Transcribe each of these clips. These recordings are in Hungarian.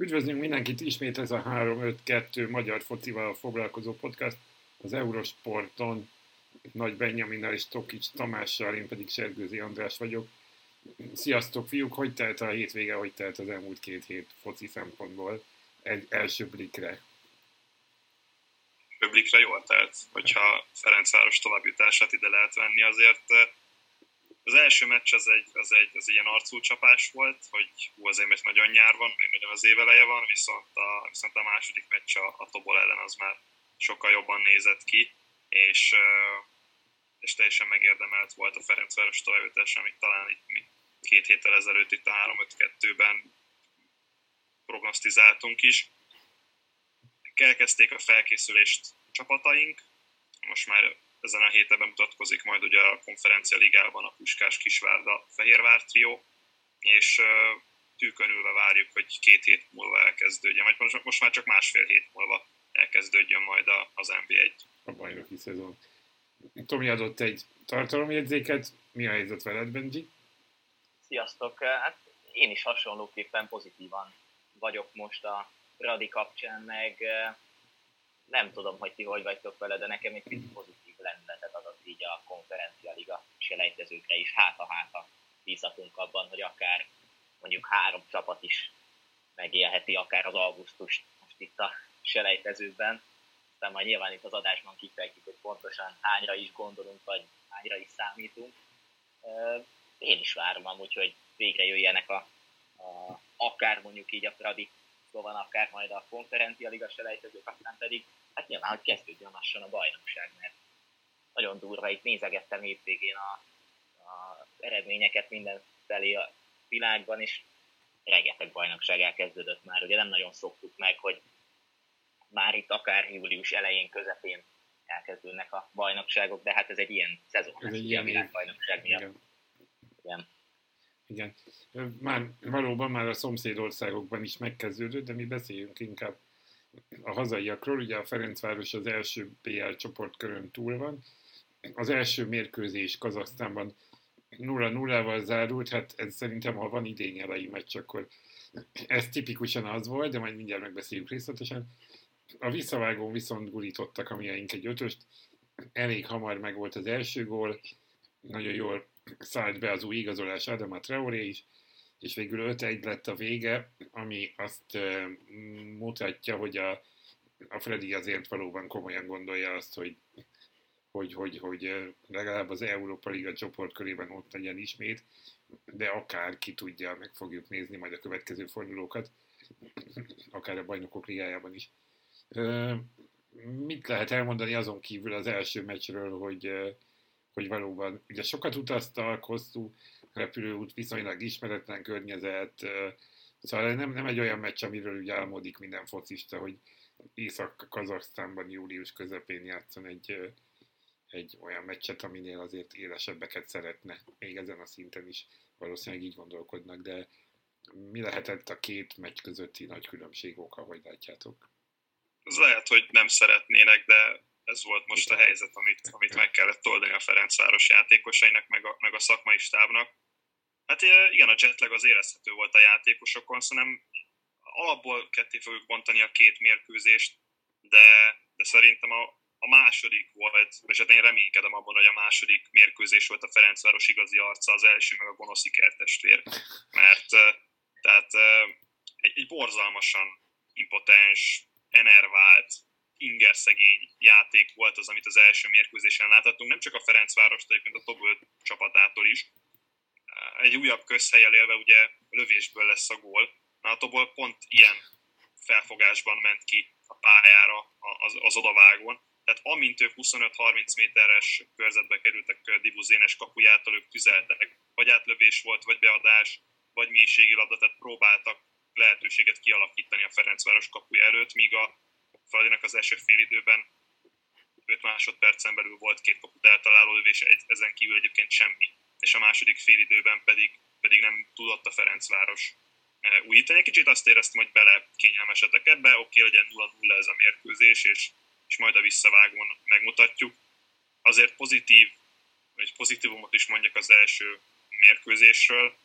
Üdvözlünk mindenkit, ismét ez a 3-5-2 magyar focival foglalkozó podcast az Eurosporton. Nagy Benjaminnal és Tokics Tamással, én pedig Sergőzi András vagyok. Sziasztok fiúk, hogy telt a hétvége, hogy telt az elmúlt két hét foci szempontból? Egy első blikre. Blikre jól telt, hogyha Ferencváros továbbjutását ide lehet venni, azért az első meccs az egy, az egy, az egy ilyen arcúcsapás volt, hogy hú, azért mert nagyon nyár van, még nagyon az éveleje van, viszont a, viszont a második meccs a, a Tobol ellen az már sokkal jobban nézett ki, és, és teljesen megérdemelt volt a Ferencváros továbbítás, amit talán itt, két héttel ezelőtt itt a 3-5-2-ben prognosztizáltunk is. Elkezdték a felkészülést csapataink, most már ezen a héten bemutatkozik majd ugye a konferencia ligában a Puskás Kisvárda Fehérvár trió, és tűkönülve várjuk, hogy két hét múlva elkezdődjön, vagy most, most már csak másfél hét múlva elkezdődjön majd az NB1. A bajnoki szezon. Tomi adott egy tartalomjegyzéket, mi a helyzet veled, Benji? Sziasztok! Hát én is hasonlóképpen pozitívan vagyok most a Radi kapcsán, meg nem tudom, hogy ti hogy vagytok vele, de nekem egy kicsit pozitív lendületet adott így a konferencia liga selejtezőkre is. Hát a hát a bízhatunk abban, hogy akár mondjuk három csapat is megélheti akár az augusztust most itt a selejtezőben. Aztán majd nyilván itt az adásban kifejtjük, hogy pontosan hányra is gondolunk, vagy hányra is számítunk. Én is várom amúgy, hogy végre jöjjenek a, a akár mondjuk így a Fradi van akár majd a konferencia liga selejtezők, aztán pedig hát nyilván, hogy kezdődjön lassan a bajnokság, mert nagyon durva, itt nézegettem hétvégén a, a eredményeket mindenfelé a világban, és rengeteg bajnokság elkezdődött már. Ugye nem nagyon szoktuk meg, hogy már itt akár július elején, közepén elkezdődnek a bajnokságok, de hát ez egy ilyen szezon, ez egy ilyen világbajnokság miatt. Igen. Igen. Igen. Már valóban már a szomszédországokban is megkezdődött, de mi beszéljünk inkább a hazaiakról. Ugye a Ferencváros az első PL csoportkörön túl van. Az első mérkőzés Kazaksztánban 0-0-val zárult, hát ez szerintem, ha van idényelei meccs, akkor ez tipikusan az volt, de majd mindjárt megbeszéljük részletesen. A visszavágón viszont gulítottak a miénk egy ötöst, elég hamar meg volt az első gól, nagyon jól szállt be az új igazolás Adama Traoré is, és végül 5-1 lett a vége, ami azt mutatja, hogy a, a Freddy azért valóban komolyan gondolja azt, hogy hogy, hogy, hogy legalább az Európa Liga csoportkörében ott legyen ismét, de akár ki tudja, meg fogjuk nézni majd a következő fordulókat, akár a bajnokok ligájában is. Mit lehet elmondani azon kívül az első meccsről, hogy, hogy valóban ugye sokat utaztak, hosszú repülőút, viszonylag ismeretlen környezet, szóval nem, nem egy olyan meccs, amiről ugye álmodik minden focista, hogy Észak-Kazaksztánban július közepén játszon egy, egy olyan meccset, aminél azért élesebbeket szeretne, még ezen a szinten is valószínűleg így gondolkodnak, de mi lehetett a két meccs közötti nagy különbség oka, hogy látjátok? Ez lehet, hogy nem szeretnének, de ez volt most a helyzet, amit, amit meg kellett oldani a Ferencváros játékosainak, meg a, meg a szakmai stábnak. Hát igen, a jetlag az érezhető volt a játékosokon, szóval alapból ketté fogjuk bontani a két mérkőzést, de, de szerintem a, a második volt, és hát én reménykedem abban, hogy a második mérkőzés volt a Ferencváros igazi arca, az első meg a gonoszi kertestvér, mert tehát egy, egy borzalmasan impotens, enervált, ingerszegény játék volt az, amit az első mérkőzésen láthattunk, nem csak a Ferencváros, egyébként a Toböl csapatától is. Egy újabb közhelyel élve ugye lövésből lesz a gól. Na, a Tobol pont ilyen felfogásban ment ki a pályára az, az odavágón. Tehát amint ők 25-30 méteres körzetbe kerültek Dibu Zénes kapujától, ők tüzeltek. Vagy átlövés volt, vagy beadás, vagy mélységi labda, tehát próbáltak lehetőséget kialakítani a Ferencváros kapuja előtt, míg a Fradinak az első fél időben 5 másodpercen belül volt két kaput eltaláló lövés, ezen kívül egyébként semmi. És a második fél időben pedig, pedig nem tudott a Ferencváros eh, újítani. Egy kicsit azt éreztem, hogy bele kényelmesedek ebbe, oké, legyen 0-0 ez a mérkőzés, és, és majd a visszavágón megmutatjuk. Azért pozitív, vagy pozitívumot is mondjak az első mérkőzésről.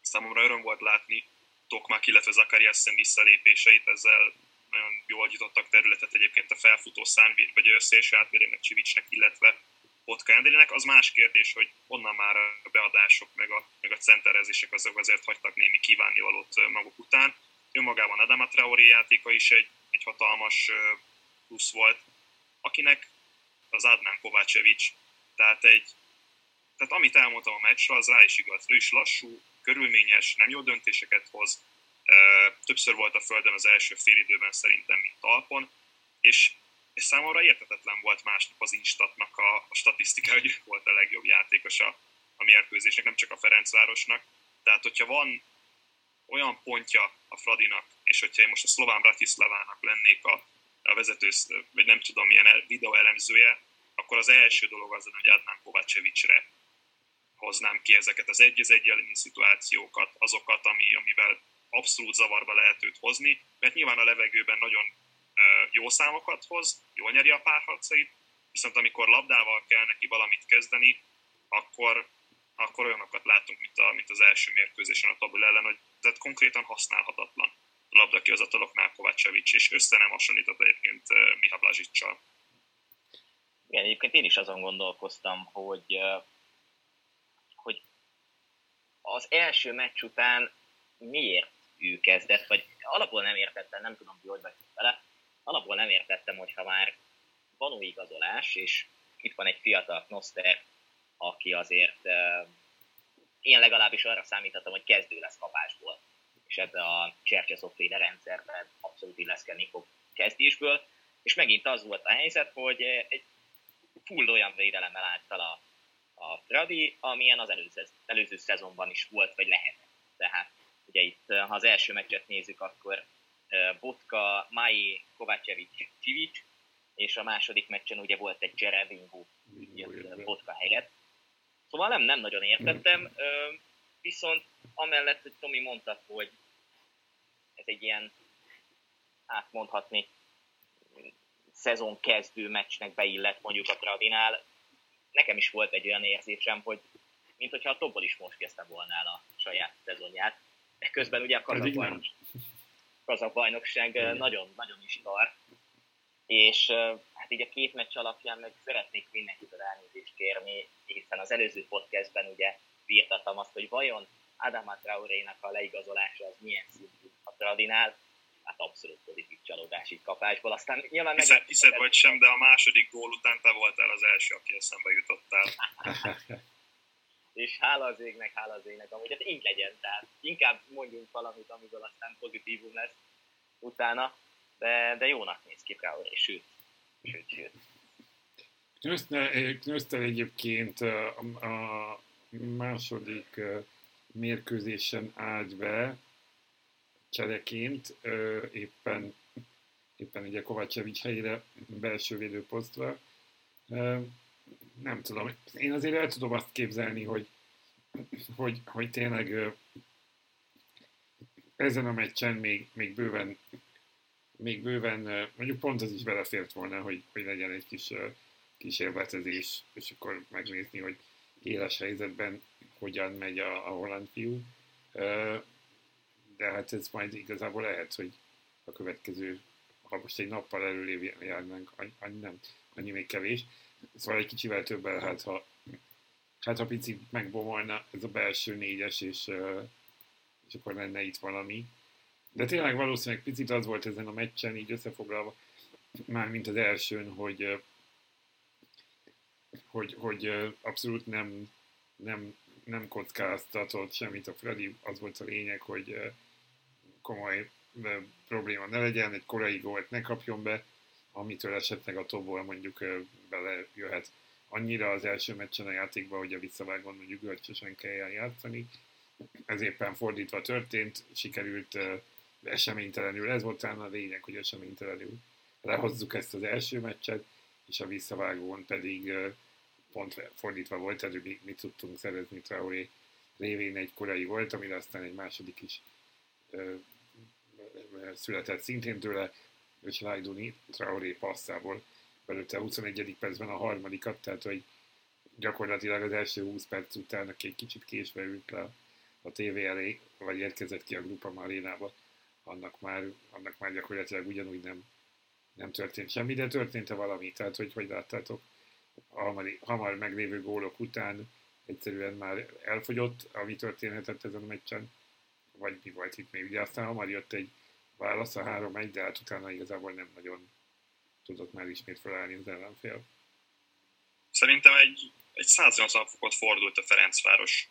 Számomra öröm volt látni Tokmak, illetve Zakariasen visszalépéseit, ezzel nagyon jól jutottak területet egyébként a felfutó szán, vagy a szélső átvérének Csivicsnek, illetve Botka Endrének. Az más kérdés, hogy onnan már a beadások, meg a, meg a centerezések azok azért hagytak némi kívánnivalót maguk után. Önmagában Adama Traoré játéka is egy, egy hatalmas plusz volt, akinek az Adnan Kovácsevics, tehát egy tehát amit elmondtam a meccsről, az rá is igaz. Ő is lassú, körülményes, nem jó döntéseket hoz, többször volt a földön az első időben szerintem, mint talpon, és, és számomra értetetlen volt másnap az Instatnak a, a statisztika, hogy ő volt a legjobb játékos a, a mérkőzésnek, nem csak a Ferencvárosnak. Tehát, hogyha van olyan pontja a Fradinak, és hogyha én most a szlován Bratislavának lennék a, a vezető, vagy nem tudom, milyen videóelemzője, akkor az első dolog az, hogy Adnan Kovácsevicsre hoznám ki ezeket az egy az egy szituációkat, azokat, ami, amivel abszolút zavarba lehet őt hozni, mert nyilván a levegőben nagyon jó számokat hoz, jól nyeri a párharcait, viszont amikor labdával kell neki valamit kezdeni, akkor, akkor olyanokat látunk, mint, a, mint az első mérkőzésen a Tabul ellen, hogy tehát konkrétan használhatatlan labdakihozataloknál Kovácsevics, és össze nem hasonlított egyébként Miha Blazsicsal. Igen, egyébként én is azon gondolkoztam, hogy, hogy az első meccs után miért ő kezdett, vagy alapból nem értettem, nem tudom, hogy vagy vele, alapból nem értettem, hogyha már van új igazolás, és itt van egy fiatal Knoster, aki azért én legalábbis arra számíthatom, hogy kezdő lesz kapásból, és ebbe a Csercseszoféle rendszerben abszolút illeszkedni fog kezdésből, és megint az volt a helyzet, hogy egy full olyan védelemmel állt fel a, a Fradi, amilyen az előző, előző szezonban is volt, vagy lehetett. Tehát Ugye itt, ha az első meccset nézzük, akkor Botka, Mai, Kovácsevics, Csivics, és a második meccsen ugye volt egy Cserevingu Botka helyett. Szóval nem, nem nagyon értettem, viszont amellett, hogy Tomi mondta, hogy egy ilyen, hát mondhatni, szezon kezdő meccsnek beillett mondjuk a Tradinál, nekem is volt egy olyan érzésem, hogy mint hogyha a Tobol is most kezdte volna el a saját szezonját, Közben ugye a kazak, bajnokság, kazak bajnokság nagyon, nagyon is tart. És hát így a két meccs alapján meg szeretnék mindenkit elnézést kérni, hiszen az előző podcastben ugye virtattam azt, hogy vajon Adama Traoré-nak a leigazolása az milyen szintű a Tradinál, hát abszolút pozitív csalódás így kapásból. Aztán nyilván meg... Hiszed, hiszed vagy sem, de a második gól után te voltál az első, aki eszembe jutottál. és hála az égnek, hála az égnek, amúgy hát így legyen, tehát inkább mondjunk valamit, amiből aztán pozitívum lesz utána, de, de jónak néz ki Traoré, sőt, sőt, sőt. Knöztel egyébként a, a második mérkőzésen állt be csereként, éppen, éppen ugye Kovácsevics helyére belső védőposztra. Nem tudom, én azért el tudom azt képzelni, hogy, hogy, hogy tényleg ezen a meccsen még, még bőven még bőven, mondjuk pont az is belefért volna, hogy, hogy legyen egy kis kísérletezés, és akkor megnézni, hogy éles helyzetben hogyan megy a, a holland fiú. De hát ez majd igazából lehet, hogy a következő, ha most egy nappal előrébb járnánk, annyi, nem, annyi még kevés, Szóval egy kicsivel többel, hát ha, hát ha picit megbomolna ez a belső négyes, és, és akkor lenne itt valami. De tényleg valószínűleg picit az volt ezen a meccsen, így összefoglalva, már mint az elsőn, hogy, hogy, hogy abszolút nem, nem, nem kockáztatott semmit a Freddy, az volt a lényeg, hogy komoly probléma ne legyen, egy korai gólt ne kapjon be, amitől esetleg a tobból mondjuk bele jöhet annyira az első meccsen a játékba, hogy a visszavágón mondjuk görcsösen kell játszani. Ez éppen fordítva történt, sikerült eseménytelenül, ez volt talán a lényeg, hogy eseménytelenül lehozzuk ezt az első meccset, és a visszavágón pedig pont fordítva volt, előbb mi, mi tudtunk szerezni Traoré révén egy korai volt, amire aztán egy második is született szintén tőle, és Lajduni Traoré passzából belőtte a 21. percben a harmadikat, tehát hogy gyakorlatilag az első 20 perc után, aki egy kicsit késve ült le a tévé elé, vagy érkezett ki a Grupa Marénába, annak már, annak már gyakorlatilag ugyanúgy nem, nem történt semmi, de történt-e valami? Tehát, hogy hogy láttátok, hamar, hamar meglévő gólok után egyszerűen már elfogyott, ami történhetett ezen a meccsen, vagy mi volt itt még. Ugye aztán hamar jött egy válasz a 3-1, de hát utána igazából nem nagyon tudott már ismét felállni az ellenfél. Szerintem egy, egy 180 fokot fordult a Ferencváros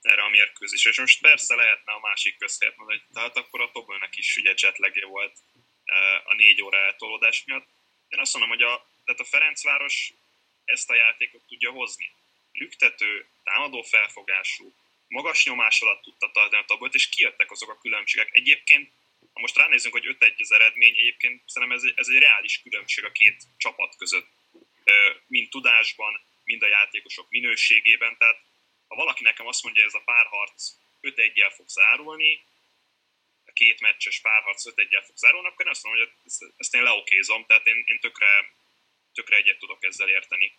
erre a mérkőzésre. És most persze lehetne a másik közhelyet mondani, hogy tehát akkor a Tobölnek is ugye jetlagje volt eh, a négy óra eltolódás miatt. Én azt mondom, hogy a, tehát a Ferencváros ezt a játékot tudja hozni. Lüktető, támadó felfogású, magas nyomás alatt tudta tartani a tabot, és kijöttek azok a különbségek. Egyébként, ha most ránézünk, hogy 5-1 az eredmény, egyébként szerintem ez, ez egy reális különbség a két csapat között, mind tudásban, mind a játékosok minőségében. Tehát ha valaki nekem azt mondja, hogy ez a párharc 5-1-jel fog zárulni, a két meccses párharc 5-1-jel fog zárulni, akkor én azt mondom, hogy ezt, ezt én leokézom, tehát én, én tökre, tökre egyet tudok ezzel érteni.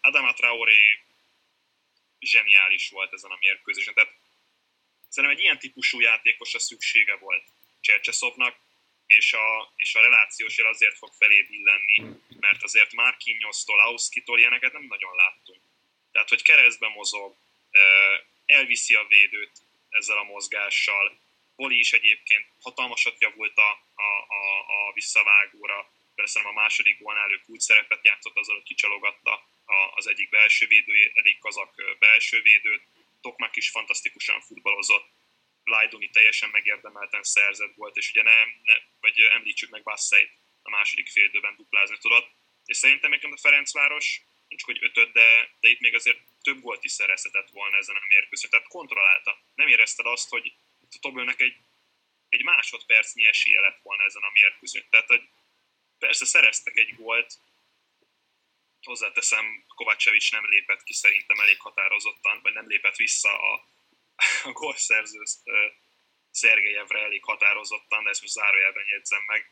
Adama Traoré zseniális volt ezen a mérkőzésen. Tehát szerintem egy ilyen típusú játékosra szüksége volt Csercseszovnak, és a, és a relációs jel azért fog felé billenni, mert azért Marquinhos-tól, Auszkitól ilyeneket nem nagyon láttunk. Tehát, hogy keresztbe mozog, elviszi a védőt ezzel a mozgással, Boli is egyébként hatalmasat javult a, a, a, a visszavágóra, persze a második gólnál ő úgy szerepet játszott azzal, hogy kicsalogatta az egyik belső védő, egyik kazak belső védőt, Tokmak is fantasztikusan futballozott, Lajduni teljesen megérdemelten szerzett volt, és ugye nem, ne, vagy említsük meg Basszeit a második fél időben duplázni tudott, és szerintem még a Ferencváros nincs hogy ötöd, de, de itt még azért több volt is szerezhetett volna ezen a mérkőzésen, tehát kontrollálta. Nem érezted azt, hogy a Tobölnek egy, egy másodpercnyi esélye lett volna ezen a mérkőzésen. Tehát hogy persze szereztek egy gólt, hozzáteszem, Kovácsevics nem lépett ki szerintem elég határozottan, vagy nem lépett vissza a, a gólszerző Szergejevre elég határozottan, de ezt most zárójelben jegyzem meg.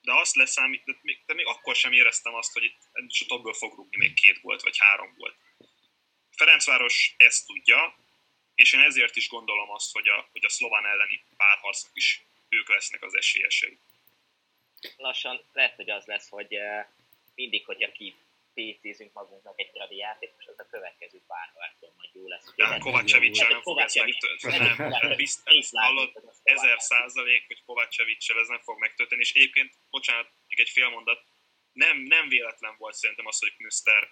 De azt leszámít, de még, de még akkor sem éreztem azt, hogy itt topból fog rúgni még két volt, vagy három volt. Ferencváros ezt tudja, és én ezért is gondolom azt, hogy a, hogy a szlován elleni párharcnak is ők lesznek az esélyesei. Lassan lehet, hogy az lesz, hogy mindig, hogyha ki PC-zünk magunknak egy tradi játékos, az a következő párharcon majd jó lesz. Ja, Kovácsevicsel nem fog ez megtörténni. Biztos, hallod, ezer százalék, hogy Kovácsevicsel ez nem fog megtörténni, és egyébként, bocsánat, még egy fél mondat, nem, nem véletlen volt szerintem az, hogy Knüster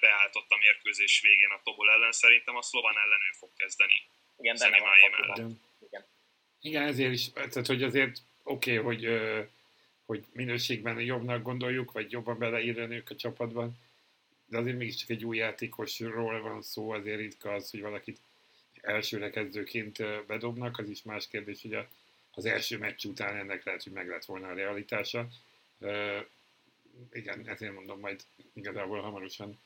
beállított a mérkőzés végén a Tobol ellen, szerintem a szlovan ellen ő fog kezdeni. Igen, benne van Igen. Igen, ezért is, tehát hogy azért oké, okay, hogy hogy minőségben jobbnak gondoljuk, vagy jobban beleírni ők a csapatban, de azért mégiscsak egy új játékosról van szó, azért ritka az, hogy valakit elsőre kezdőként bedobnak, az is más kérdés, hogy az első meccs után ennek lehet, hogy meg lett volna a realitása. Uh, igen, ezért mondom, majd igazából hamarosan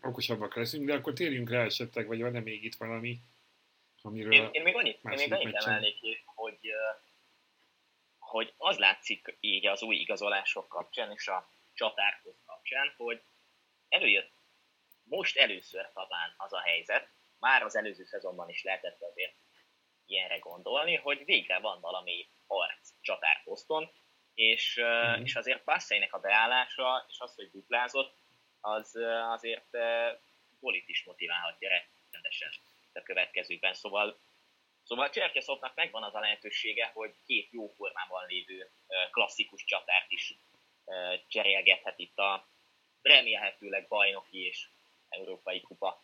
okosabbak leszünk, de akkor térjünk rá esetleg, vagy van-e még itt valami, amiről én, én még annyit, én még annyit emelnék ki, hogy uh, hogy az látszik így az új igazolások kapcsán és a csatárhoz kapcsán, hogy előjött most először talán az a helyzet, már az előző szezonban is lehetett azért ilyenre gondolni, hogy végre van valami harc csatárposzton, és, mm-hmm. és azért Passzeinek a beállása, és az, hogy duplázott, az azért Bolit is motiválhatja rendesen a következőkben. Szóval Szóval Cserkeszovnak megvan az a lehetősége, hogy két jó formában lévő klasszikus csatárt is cserélgethet itt a remélhetőleg bajnoki és európai kupa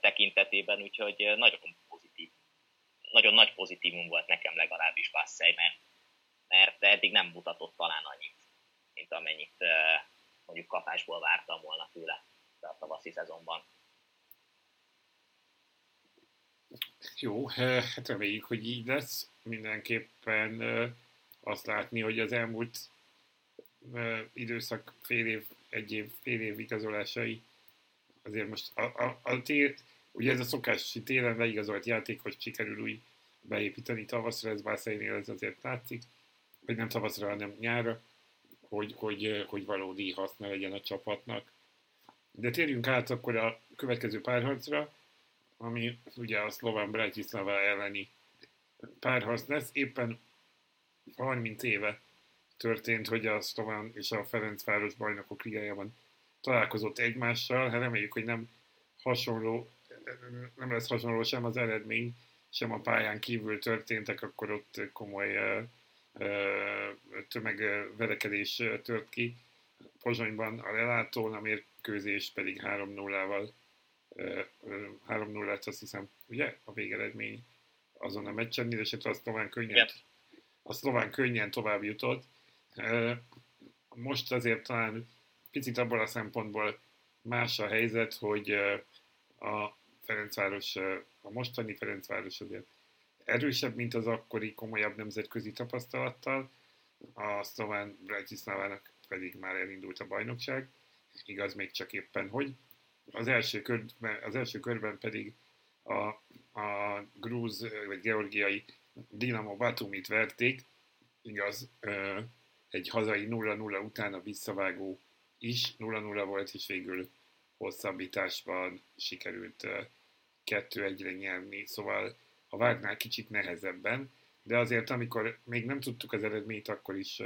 tekintetében, úgyhogy nagyon pozitív, nagyon nagy pozitívum volt nekem legalábbis Basszej, mert, mert eddig nem mutatott talán annyit, mint amennyit mondjuk kapásból vártam volna tőle a tavaszi szezonban. Jó, eh, hát reméljük, hogy így lesz. Mindenképpen eh, azt látni, hogy az elmúlt eh, időszak fél év, egy év, fél év igazolásai azért most a, a, a tél, ugye ez a szokás, hogy télen leigazolt játékos sikerül úgy beépíteni tavaszra, ez Bászainél ez azért látszik, vagy nem tavaszra, hanem nyára, hogy, hogy, hogy valódi haszna legyen a csapatnak. De térjünk át akkor a következő párharcra, ami ugye a szlován Bratislava elleni párharc lesz. Éppen 30 éve történt, hogy a szlován és a Ferencváros bajnokok ligájában találkozott egymással. Hát reméljük, hogy nem hasonló, nem lesz hasonló sem az eredmény, sem a pályán kívül történtek, akkor ott komoly tömegverekedés tört ki. Pozsonyban a lelátón, a mérkőzés pedig 3-0-val 3-0 lett, azt hiszem, ugye, a végeredmény azon a meccsen, mindesetre a szlován könnyen, a szlován könnyen tovább jutott. Most azért talán picit abból a szempontból más a helyzet, hogy a Ferencváros, a mostani Ferencváros azért erősebb, mint az akkori komolyabb nemzetközi tapasztalattal, a szlován Bratislavának pedig már elindult a bajnokság, igaz még csak éppen hogy. Az első körben, az első körben pedig a, a grúz vagy georgiai Dinamo Batumit verték, igaz, egy hazai 0-0 után a visszavágó is. 0-0 volt, és végül hosszabbításban sikerült 2-1-re nyerni, szóval a vágnál kicsit nehezebben, de azért amikor még nem tudtuk az eredményt, akkor is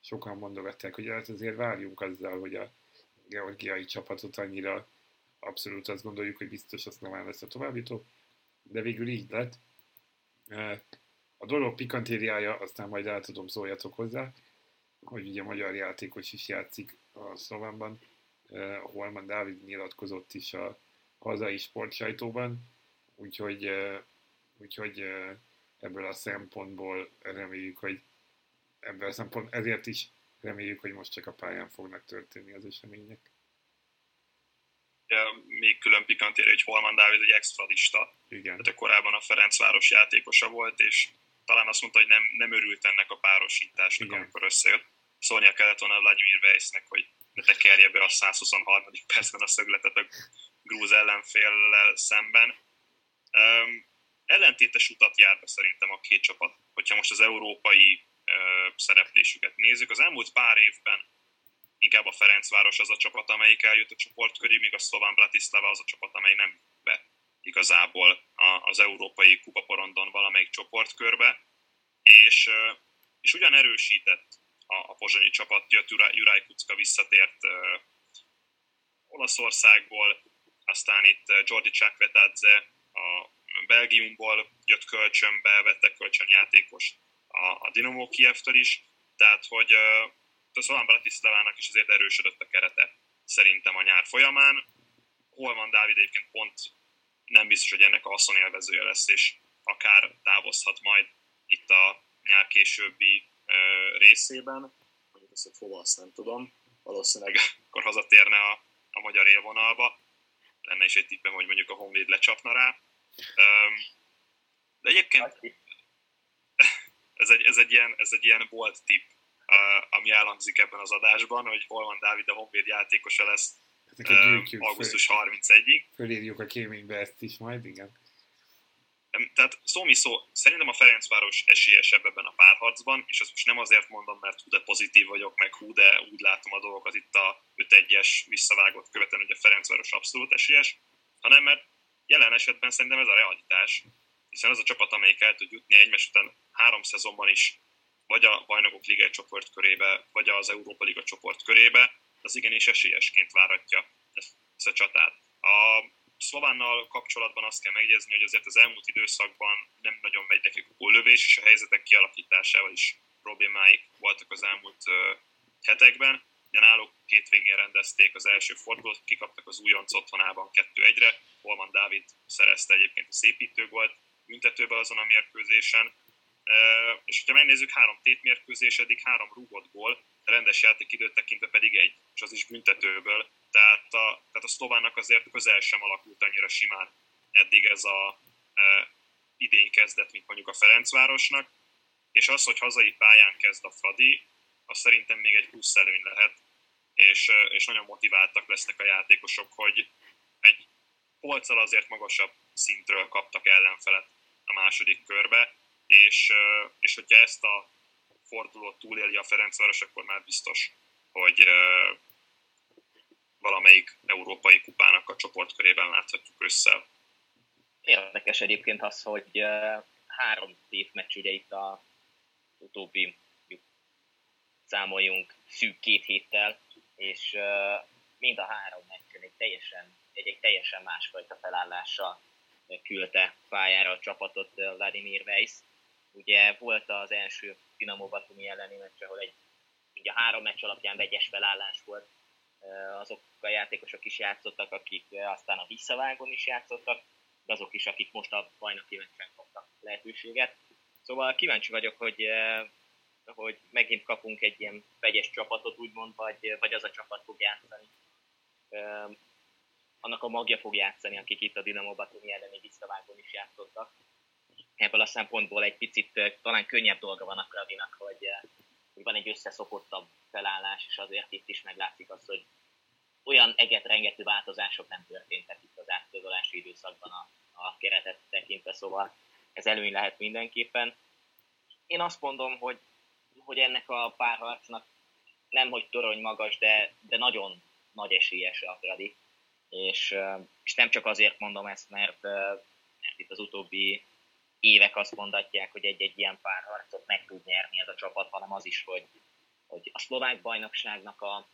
sokan mondogatták, hogy hát azért várjunk azzal, hogy a georgiai csapatot annyira abszolút azt gondoljuk, hogy biztos azt nem lesz a továbbító, de végül így lett. A dolog pikantériája, aztán majd el tudom szóljatok hozzá, hogy ugye magyar játékos is játszik a szlovánban, Holman Dávid nyilatkozott is a hazai sportsajtóban, úgyhogy, úgyhogy ebből a szempontból reméljük, hogy ebből a szempont, ezért is reméljük, hogy most csak a pályán fognak történni az események. Ja, még külön pikantér, hogy Holman Dávid egy extradista. Igen. Tehát korábban a Ferencváros játékosa volt, és talán azt mondta, hogy nem, nem örült ennek a párosításnak, Igen. amikor összejött. Szólnia kellett volna Vladimir Weissnek, hogy ne tekerje be a 123. percben a szögletet a grúz ellenféllel szemben. Um, ellentétes utat jár be szerintem a két csapat, hogyha most az európai szereplésüket nézzük. Az elmúlt pár évben inkább a Ferencváros az a csapat, amelyik eljut a csoport köré, míg a Szlován Bratislava az a csapat, amely nem be igazából az európai kupaporondon valamelyik csoportkörbe, és, és ugyan erősített a, a pozsonyi csapat, jött Juraj Kucka visszatért Olaszországból, aztán itt Jordi Csakvetadze a Belgiumból jött kölcsönbe, vettek kölcsönjátékos a, a Dinamo Kiev-től is, tehát hogy a Szolán Bratislavának is azért erősödött a kerete szerintem a nyár folyamán. Holman Dávid egyébként pont nem biztos, hogy ennek a haszonélvezője lesz, és akár távozhat majd itt a nyár későbbi ö, részében. Mondjuk ezt, hogy hova, azt nem tudom. Valószínűleg akkor hazatérne a, a magyar élvonalba. Lenne is egy tippem, hogy mondjuk a Honvéd lecsapna rá. De egyébként ez egy, ez egy, ilyen, ez egy ilyen bold tipp, ami elhangzik ebben az adásban, hogy hol van Dávid a Honvéd játékosa lesz augusztus 31-ig. Fölírjuk a kéménybe ezt is majd, igen. Tehát szó mi szó, szerintem a Ferencváros esélyesebb ebben a párharcban, és ezt most nem azért mondom, mert hú de pozitív vagyok, meg hú de úgy látom a dolgokat itt a 5-1-es visszavágott követően, hogy a Ferencváros abszolút esélyes, hanem mert jelen esetben szerintem ez a realitás, hiszen az a csapat, amelyik el tud jutni egymás után három szezonban is, vagy a Bajnokok Liga csoport körébe, vagy az Európa Liga csoport körébe, az igenis esélyesként váratja ezt a csatát. A Szlovánnal kapcsolatban azt kell megjegyezni, hogy azért az elmúlt időszakban nem nagyon megy nekik a lövés, és a helyzetek kialakításával is problémáik voltak az elmúlt hetekben. Ugye két végén rendezték az első fordulót, kikaptak az újonc otthonában 2-1-re, Holman Dávid szerezte egyébként a szépítő volt büntetőben azon a mérkőzésen, és hogyha megnézzük, három tétmérkőzés, eddig három rúgott gól, rendes játékidőt tekintve pedig egy, és az is büntetőből, tehát a, tehát a szlovánnak azért közel sem alakult annyira simán eddig ez a e, idény kezdet, mint mondjuk a Ferencvárosnak, és az, hogy hazai pályán kezd a Fradi, az szerintem még egy plusz előny lehet, és, és nagyon motiváltak lesznek a játékosok, hogy egy polccal azért magasabb szintről kaptak ellenfelet a második körbe, és, és hogyha ezt a fordulót túléli a Ferencváros, akkor már biztos, hogy valamelyik európai kupának a csoportkörében láthatjuk össze. Érdekes egyébként az, hogy három meccs ugye itt a utóbbi számoljunk szűk két héttel, és mind a három meccsen egy teljesen, egy, egy teljesen másfajta felállással küldte pályára a csapatot Vladimir Weiss. Ugye volt az első Dinamo Batumi elleni meccs, ahol egy, ugye a három meccs alapján vegyes felállás volt, azok a játékosok is játszottak, akik aztán a visszavágon is játszottak, de azok is, akik most a bajnoki meccsen kaptak lehetőséget. Szóval kíváncsi vagyok, hogy, hogy megint kapunk egy ilyen vegyes csapatot, úgymond, vagy, vagy az a csapat fog játszani. Annak a magja fog játszani, akik itt a Dinamo Batumi elleni visszavágon is játszottak. Ebből a szempontból egy picit talán könnyebb dolga van a Kradinak, hogy, hogy van egy összeszokottabb felállás, és azért itt is meglátszik az, hogy olyan eget-rengető változások nem történtek itt az átközolási időszakban a, a keretet tekintve, szóval ez előny lehet mindenképpen. Én azt mondom, hogy, hogy ennek a párharcnak nem hogy torony magas, de, de nagyon nagy esélyes a Fradi. És, és nem csak azért mondom ezt, mert, mert itt az utóbbi évek azt mondatják, hogy egy-egy ilyen párharcot meg tud nyerni ez a csapat, hanem az is, hogy, hogy a szlovák bajnokságnak a,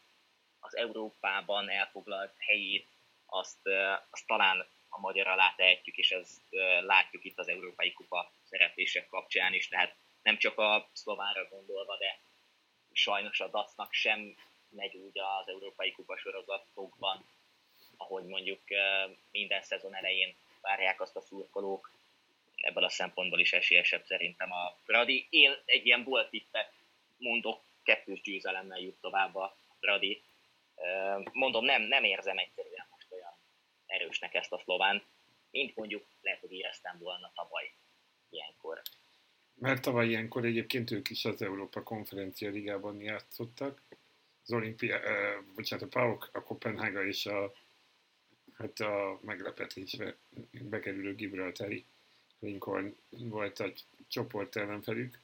az Európában elfoglalt helyét, azt, azt talán a magyar alá tehetjük, és ezt látjuk itt az Európai Kupa szereplések kapcsán is, tehát nem csak a szlovára gondolva, de sajnos a dacnak sem megy úgy az Európai Kupa sorozatokban, ahogy mondjuk minden szezon elején várják azt a szurkolók, ebből a szempontból is esélyesebb szerintem a Fradi. Én egy ilyen volt tippet mondok, kettős győzelemmel jut tovább a Fradi. Mondom, nem, nem érzem egyszerűen most olyan erősnek ezt a szlován, mint mondjuk lehet, hogy éreztem volna tavaly ilyenkor. Mert tavaly ilyenkor egyébként ők is az Európa Konferencia Ligában játszottak. Az olimpia, eh, bocsánat, a PAOK, a Kopenhága és a, hát a meglepetésbe bekerülő Gibraltari Lincoln volt a csoport ellenfelük.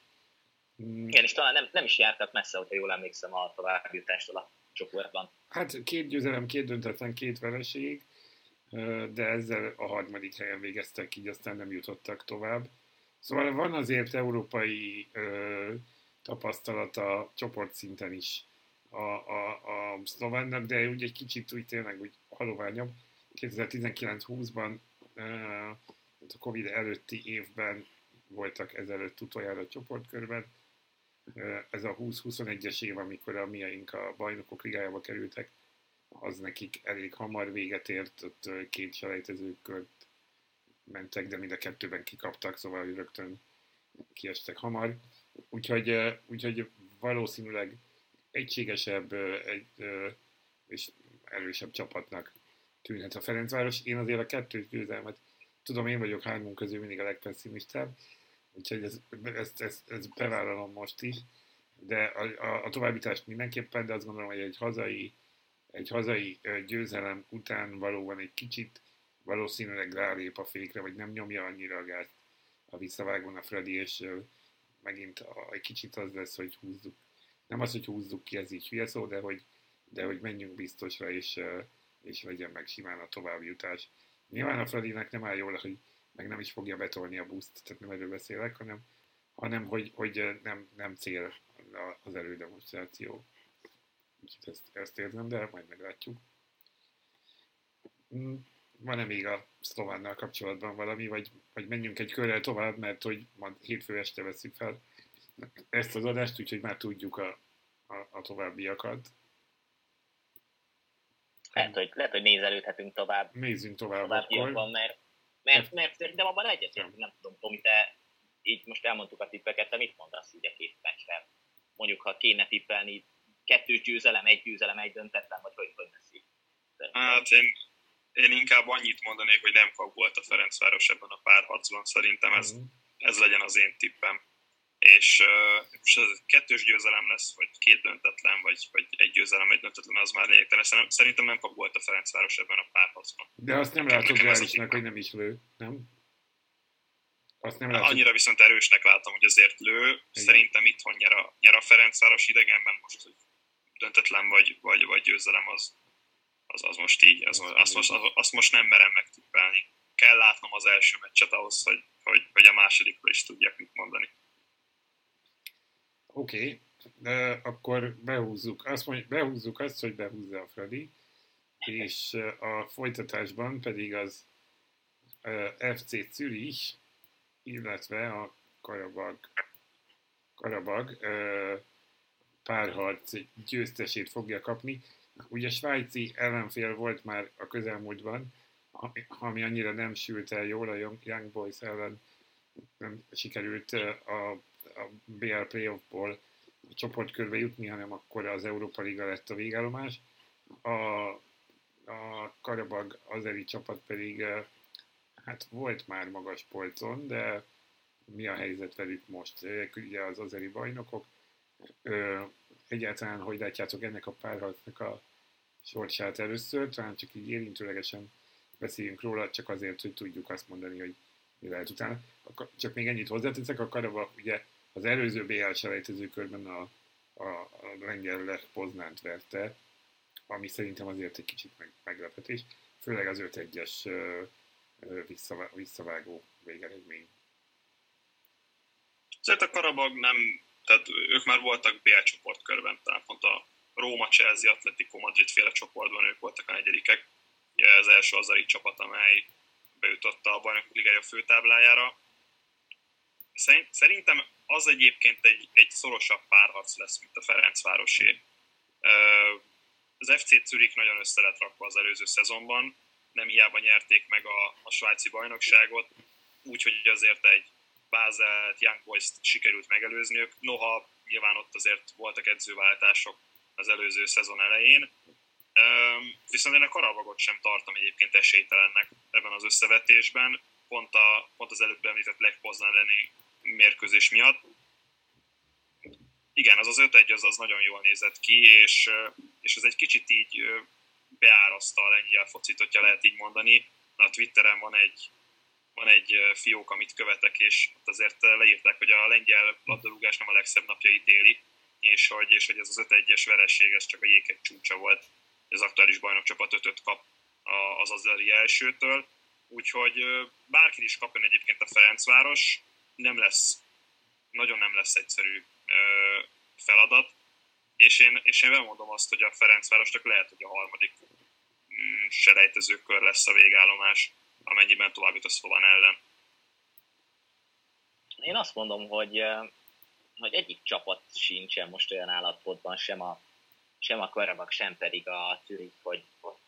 Mm. Igen, és talán nem, nem is jártak messze, hogyha jól emlékszem a továbbjutástól a csoportban. Hát két győzelem, két döntetlen, két vereség, de ezzel a harmadik helyen végeztek, így aztán nem jutottak tovább. Szóval van azért európai ö, tapasztalata csoportszinten is a, a, a szlovánnak, de úgy egy kicsit úgy tényleg úgy haloványabb. 2019-20-ban a Covid előtti évben voltak ezelőtt utoljára a csoportkörben. Ez a 20-21-es év, amikor a miaink a bajnokok ligájába kerültek, az nekik elég hamar véget ért, ott két selejtezőkört mentek, de mind a kettőben kikaptak, szóval rögtön kiestek hamar. Úgyhogy, úgyhogy valószínűleg egységesebb egy, és erősebb csapatnak tűnhet a Ferencváros. Én azért a kettős győzelmet tudom, én vagyok hármunk közül mindig a legpesszimistább, úgyhogy ezt, ezt, ezt, ezt bevállalom most is, de a, a, a továbbítást mindenképpen, de azt gondolom, hogy egy hazai, egy hazai győzelem után valóban egy kicsit valószínűleg rálép a fékre, vagy nem nyomja annyira a gázt a visszavágón a Freddy, és megint a, egy kicsit az lesz, hogy húzzuk. Nem az, hogy húzzuk ki, ez így hülye szó, de hogy, de hogy menjünk biztosra, és, és legyen meg simán a továbbjutás. Nyilván a Fradinek nem áll jól, hogy meg nem is fogja betolni a buszt, tehát nem erről beszélek, hanem, hanem hogy, hogy nem, nem cél az elődemonstráció. Úgyhogy ezt, ezt érzem, de majd meglátjuk. Mm, van-e még a szlovánnal kapcsolatban valami, vagy, vagy menjünk egy körrel tovább, mert hogy ma hétfő este veszük fel ezt az adást, úgyhogy már tudjuk a, a, a továbbiakat. Lehet, hogy, lehet, hogy nézelődhetünk tovább. Nézzünk tovább, tovább akkor. Van, mert, mert, mert szerintem abban egyetértünk, nem tudom, Tomi, te így most elmondtuk a tippeket, te mit mondasz így a két meccsre? Mondjuk, ha kéne tippelni, kettős győzelem, egy győzelem, egy döntetlen, vagy hogy, hogy lesz így? Hát én, én inkább annyit mondanék, hogy nem kap volt a Ferencváros ebben a párharcban, szerintem ez, mm. ez legyen az én tippem és uh, most ez kettős győzelem lesz, vagy két döntetlen, vagy, vagy egy győzelem, egy döntetlen, az már lényegtelen. Szerintem nem kap volt a Ferencváros ebben a párharcban. De azt nem látod reálisnak, hogy nem is lő, nem? Azt nem látod. Annyira viszont erősnek látom, hogy azért lő. Igen. Szerintem itthon nyer a, nyer a Ferencváros idegenben most, hogy döntetlen vagy, vagy, vagy győzelem az, az, az most így, az, azt, most, azt most nem merem megtippelni. kell látnom az első meccset ahhoz, hogy, hogy, hogy a másodikról is tudjak mit mondani. Oké. De akkor behúzzuk azt, mondjuk, behúzzuk azt, hogy behúzza a Fradi, és a folytatásban pedig az FC Zürich, illetve a Karabag, Karabag párharc győztesét fogja kapni. Ugye svájci ellenfél volt már a közelmúltban, ami annyira nem sült el jól a Young Boys ellen, nem sikerült a, a BL playoffból a csoportkörbe jutni, hanem akkor az Európa Liga lett a végállomás. A, a Karabag azeri csapat pedig hát volt már magas polcon, de mi a helyzet velük most? Ők ugye az azeri bajnokok. Egyáltalán hogy látjátok ennek a párharcnak a sorsát először, talán csak így érintőlegesen beszéljünk róla, csak azért, hogy tudjuk azt mondani, hogy mi lehet utána. Csak még ennyit hozzáteszek, a Karabag ugye az előző BL selejtező körben a, a, a lengyel Lech Poznánt verte, ami szerintem azért egy kicsit meg, meglepetés, főleg az 5-1-es visszavá, visszavágó végeredmény. A Karabag nem, tehát ők már voltak BL csoportkörben, tehát pont a Róma, Chelsea, Atletico Madrid féle csoportban ők voltak a negyedikek. Ugye az első azari csapat, amely bejutott a bajnok ligája főtáblájára. Szerintem az egyébként egy, egy szorosabb párharc lesz, mint a Ferencvárosé. Az FC Zürich nagyon össze lett rakva az előző szezonban, nem hiába nyerték meg a, a svájci bajnokságot, úgyhogy azért egy Bázelt, Young boys sikerült megelőzniük, noha nyilván ott azért voltak edzőváltások az előző szezon elején. Viszont én a Karavagot sem tartom egyébként esélytelennek ebben az összevetésben, pont, a, pont az előbb említett Legpoznan lenni mérkőzés miatt. Igen, az az 5-1 az, az nagyon jól nézett ki, és, és ez egy kicsit így beáraszta a lengyel focit, hogyha lehet így mondani. A Twitteren van egy, van egy fiók, amit követek, és ott azért leírták, hogy a lengyel labdarúgás nem a legszebb napjait éli, és hogy, és hogy ez az 5-1-es vereség, ez csak a jégheg csúcsa volt. Az aktuális bajnokcsapat 5 kap az azeri elsőtől, úgyhogy bárki is kapjon egyébként a Ferencváros, nem lesz, nagyon nem lesz egyszerű feladat, és én, és én bemondom azt, hogy a Ferencvárosnak lehet, hogy a harmadik mm, selejtezőkör lesz a végállomás, amennyiben tovább jut a Szlovan ellen. Én azt mondom, hogy, hogy egyik csapat sincsen most olyan állapotban, sem a, sem a Karabak, sem pedig a Zürich, hogy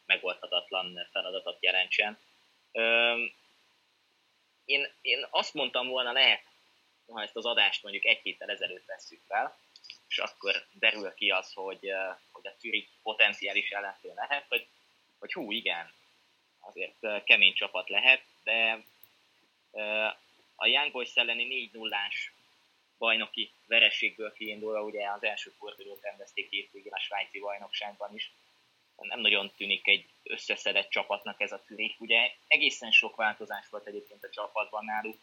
megoldhatatlan feladatot jelentsen. Én, én azt mondtam volna, lehet, ha ezt az adást mondjuk egy héttel ezelőtt vesszük fel, és akkor derül ki az, hogy, hogy a Zürich potenciális ellenfél lehet, hogy, hogy hú, igen, azért kemény csapat lehet, de a Young Boys elleni 4 0 bajnoki vereségből kiindulva, ugye az első fordulót rendezték hétvégén a svájci bajnokságban is, nem nagyon tűnik egy összeszedett csapatnak ez a Zürich. Ugye egészen sok változás volt egyébként a csapatban náluk,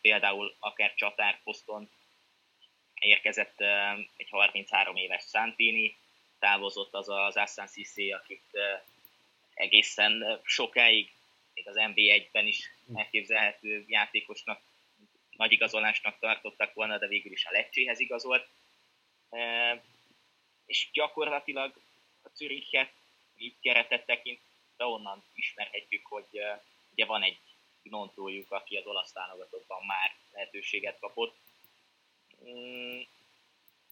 például akár csatárposzton érkezett egy 33 éves Santini, távozott az az Assan Sissé, akit egészen sokáig, még az NB1-ben is elképzelhető játékosnak, nagy igazolásnak tartottak volna, de végül is a Lecséhez igazolt. És gyakorlatilag a Zürichet így keretet tekintve onnan ismerhetjük, hogy ugye van egy gnontójuk, aki az olasz válogatottban már lehetőséget kapott. Mm,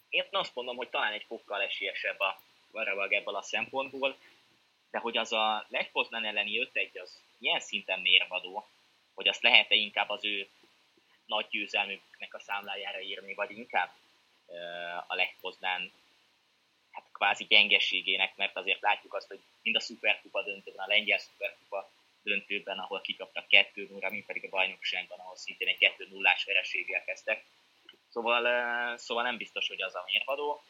én azt mondom, hogy talán egy fokkal esélyesebb a Varabag ebből a szempontból, de hogy az a Lech Poznan elleni 5 az ilyen szinten mérvadó, hogy azt lehet-e inkább az ő nagy győzelmüknek a számlájára írni, vagy inkább a Lech Poznan hát kvázi gyengeségének, mert azért látjuk azt, hogy mind a szuperkupa döntőben, a lengyel szuperkupa döntőben, ahol kikaptak 2 0 mint pedig a bajnokságban, ahol szintén egy 2 0 vereséggel kezdtek. Szóval, szóval nem biztos, hogy az a mérvadó.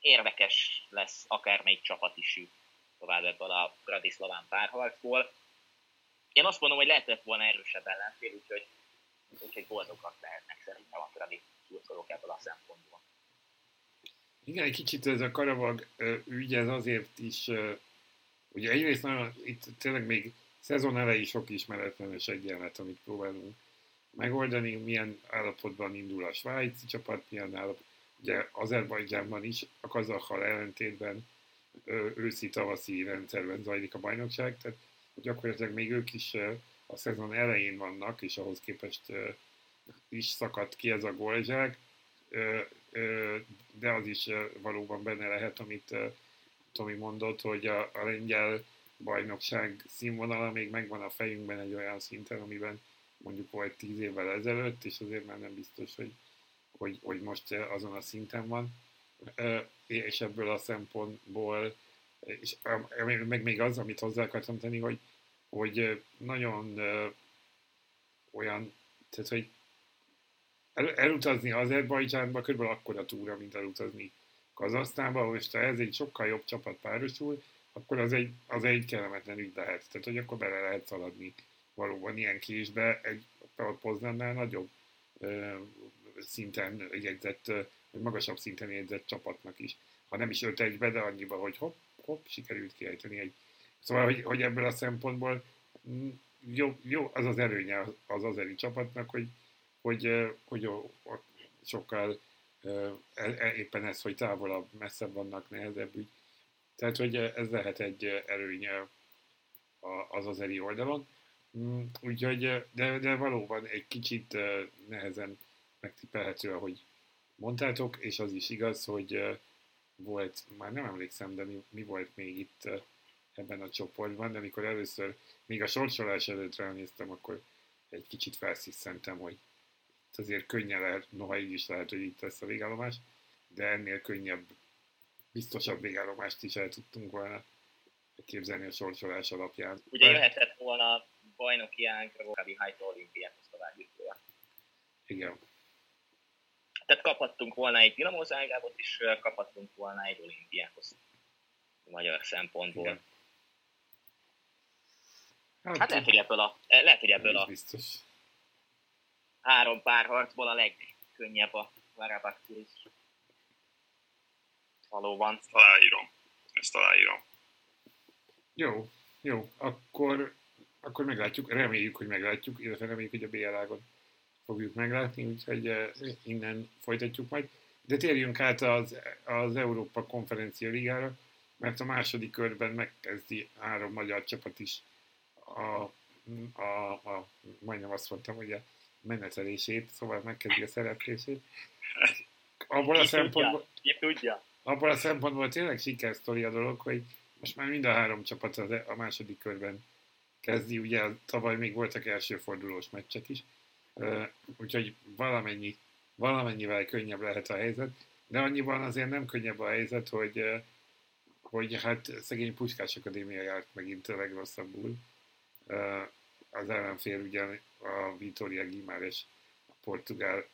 Érvekes lesz akármelyik csapat is jut tovább ebből a Bradislaván párharcból. Én azt mondom, hogy lehetett volna erősebb ellenfél, úgyhogy, úgyhogy boldogak lehetnek szerintem a Bradi szurkolók ebből a szempontból. Igen, egy kicsit ez a Karavag ügy, ez azért is, ugye egyrészt nagyon, itt tényleg még szezon elejé sok ismeretlenes egyenlet, amit próbálunk megoldani, milyen állapotban indul a svájci csapat, milyen állapot, ugye Azerbajdzsánban is, a kazakkal ellentétben őszi-tavaszi rendszerben zajlik a bajnokság, tehát gyakorlatilag még ők is a szezon elején vannak, és ahhoz képest is szakadt ki ez a gólzsák, de az is valóban benne lehet, amit Tomi mondott, hogy a, a lengyel bajnokság színvonala még megvan a fejünkben egy olyan szinten, amiben mondjuk volt tíz évvel ezelőtt, és azért már nem biztos, hogy, hogy, hogy most azon a szinten van. És ebből a szempontból, és meg még az, amit hozzá akartam tenni, hogy, hogy nagyon olyan, tehát hogy el, elutazni Azerbajdzsánba körülbelül akkora túra, mint elutazni Kazasztánba, most ha ez egy sokkal jobb csapat párosul, akkor az egy, az egy kellemetlen ügy lehet. Tehát, hogy akkor bele lehet szaladni valóban ilyen késbe, egy Poznannál nagyobb ö, szinten jegyzett, vagy magasabb szinten jegyzett csapatnak is. Ha nem is 5 egybe, de annyiba, hogy hopp, hopp, sikerült kiejteni egy. Szóval, hogy, hogy ebből a szempontból jó, jó az az erőnye az azeri csapatnak, hogy, hogy, hogy, sokkal e, e, éppen ez, hogy távolabb, messzebb vannak, nehezebb ügy. Tehát, hogy ez lehet egy erőnye az azeri oldalon. Mm, úgyhogy, de, de valóban egy kicsit nehezen megtippelhető, ahogy mondtátok, és az is igaz, hogy volt, már nem emlékszem, de mi, mi volt még itt ebben a csoportban, de amikor először, még a sorsolás előtt ránéztem, akkor egy kicsit felsziszentem, hogy azért könnyen lehet, noha így is lehet, hogy itt lesz a végállomás, de ennél könnyebb, biztosabb végállomást is el tudtunk volna képzelni a sorsolás alapján. Ugye jöhetett volna bajnoki ágra Rokabi Hajtó olimpiához továbbjutója. Igen. Tehát kaphattunk volna egy Dinamo Zágrábot, és kaphattunk volna egy olimpiához. Magyar szempontból. Igen. Hát, hát lehet, hogy ebből a, lehet, hogy ebből a biztos. Három párharcból a legkönnyebb a Varabak Valóban. Aláírom. Ezt aláírom. Jó, jó. Akkor akkor meglátjuk, reméljük, hogy meglátjuk, illetve reméljük, hogy a BL-ágon fogjuk meglátni, úgyhogy eh, innen folytatjuk majd. De térjünk át az, az Európa Konferencia Ligára, mert a második körben megkezdi három magyar csapat is a, a, a majdnem azt mondtam, hogy a menetelését, szóval megkezdi a szereplését. Abból a szempontból, tudja. Abból a szempontból tényleg sikersztori a dolog, hogy most már mind a három csapat e- a második körben kezdi, ugye tavaly még voltak elsőfordulós meccsek is, úgyhogy valamennyi, valamennyivel könnyebb lehet a helyzet, de annyiban azért nem könnyebb a helyzet, hogy, hogy hát szegény Puskás Akadémia járt megint a legrosszabbul. Az ellenfél ugyan a Vitória Gimáres, a portugál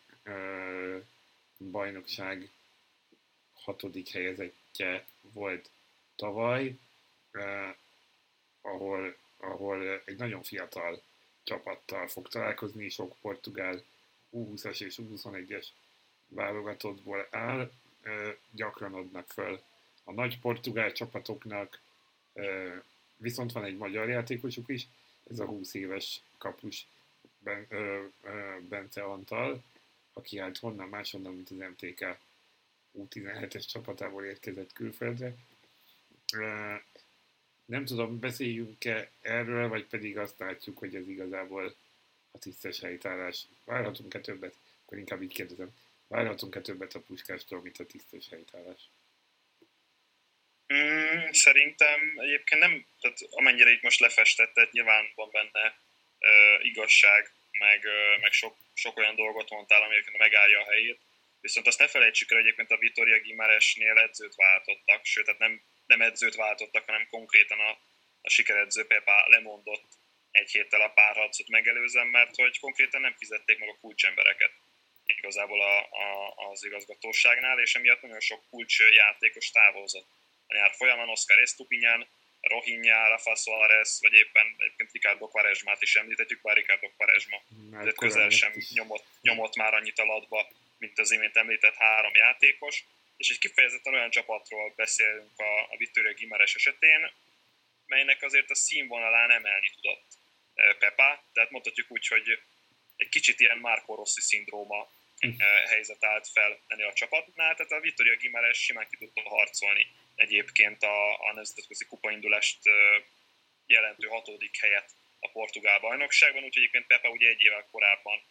bajnokság hatodik helyezettje volt tavaly, ahol ahol egy nagyon fiatal csapattal fog találkozni, sok portugál U20-as és U21-es válogatottból áll, gyakran adnak föl a nagy portugál csapatoknak, viszont van egy magyar játékosuk is, ez a 20 éves kapus Bence Antal, aki hát honnan máshonnan, mint az MTK U17-es csapatából érkezett külföldre. Nem tudom, beszéljünk-e erről, vagy pedig azt látjuk, hogy ez igazából a tisztes helytállás. Várhatunk-e többet? Akkor inkább így kérdezem. Várhatunk-e többet a puskástól, mint a tisztes helytállás? Mm, szerintem egyébként nem, tehát amennyire itt most lefestett, nyilván van benne uh, igazság, meg, meg sok, sok olyan dolgot mondtál, ami megállja a helyét. Viszont azt ne felejtsük el, egyébként a Vitoria Gimaresnél edzőt váltottak, sőt, tehát nem nem edzőt váltottak, hanem konkrétan a, a sikeredző Pepa lemondott egy héttel a párharcot megelőzem, mert hogy konkrétan nem fizették meg a kulcsembereket igazából a, a, az igazgatóságnál, és emiatt nagyon sok kulcsjátékos távozott. A nyár folyamán Oscar Estupinyan, Rohinja, Rafa Suarez, vagy éppen egyébként Ricardo Quaresmát is említhetjük, bár Ricardo Quaresma de közel sem nyomott, nyomott már annyit a latba, mint az imént említett három játékos. És egy kifejezetten olyan csapatról beszélünk a, a Vittorio Gimares esetén, melynek azért a színvonalán emelni tudott Pepa, tehát mondhatjuk úgy, hogy egy kicsit ilyen Marco Rossi szindróma hm. helyzet állt fel ennél a csapatnál, tehát a Vittoria Gimares simán ki tudta harcolni egyébként a, a nemzetközi kupaindulást jelentő hatodik helyet a portugál bajnokságban, úgyhogy egyébként Pepa ugye egy évvel korábban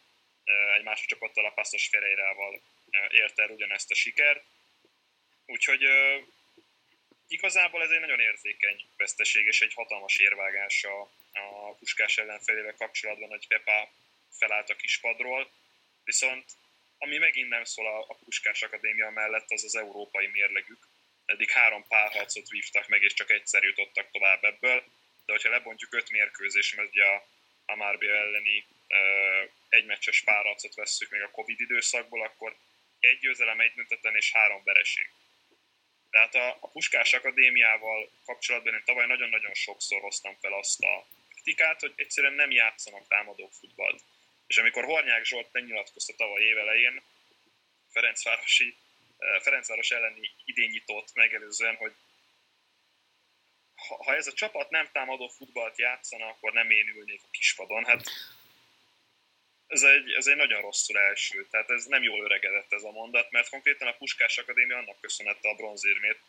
egy másik csapattal, a Passos Ferreirával érte el ugyanezt a sikert. Úgyhogy igazából ez egy nagyon érzékeny veszteség és egy hatalmas érvágás a, a Puskás ellenfelével kapcsolatban, hogy Pepa felállt a kispadról, viszont ami megint nem szól a, a Puskás Akadémia mellett, az az európai mérlegük. Eddig három párharcot vívtak meg, és csak egyszer jutottak tovább ebből, de hogyha lebontjuk öt mérkőzés, mert ugye a Amárbia elleni uh, egymeccses párharcot vesszük még a Covid időszakból, akkor egy győzelem, egy döntetlen és három vereség. Tehát a, a Puskás Akadémiával kapcsolatban én tavaly nagyon-nagyon sokszor hoztam fel azt a kritikát, hogy egyszerűen nem játszanak támadó futballt. És amikor Hornyák Zsolt megnyilatkozta tavaly évelején Ferencvárosi, Ferencváros elleni idényítót megelőzően, hogy ha, ez a csapat nem támadó futballt játszana, akkor nem én ülnék a kispadon. Hát ez egy, ez egy nagyon rosszul első, tehát ez nem jól öregedett ez a mondat, mert konkrétan a Puskás Akadémia annak köszönette a bronzérmét,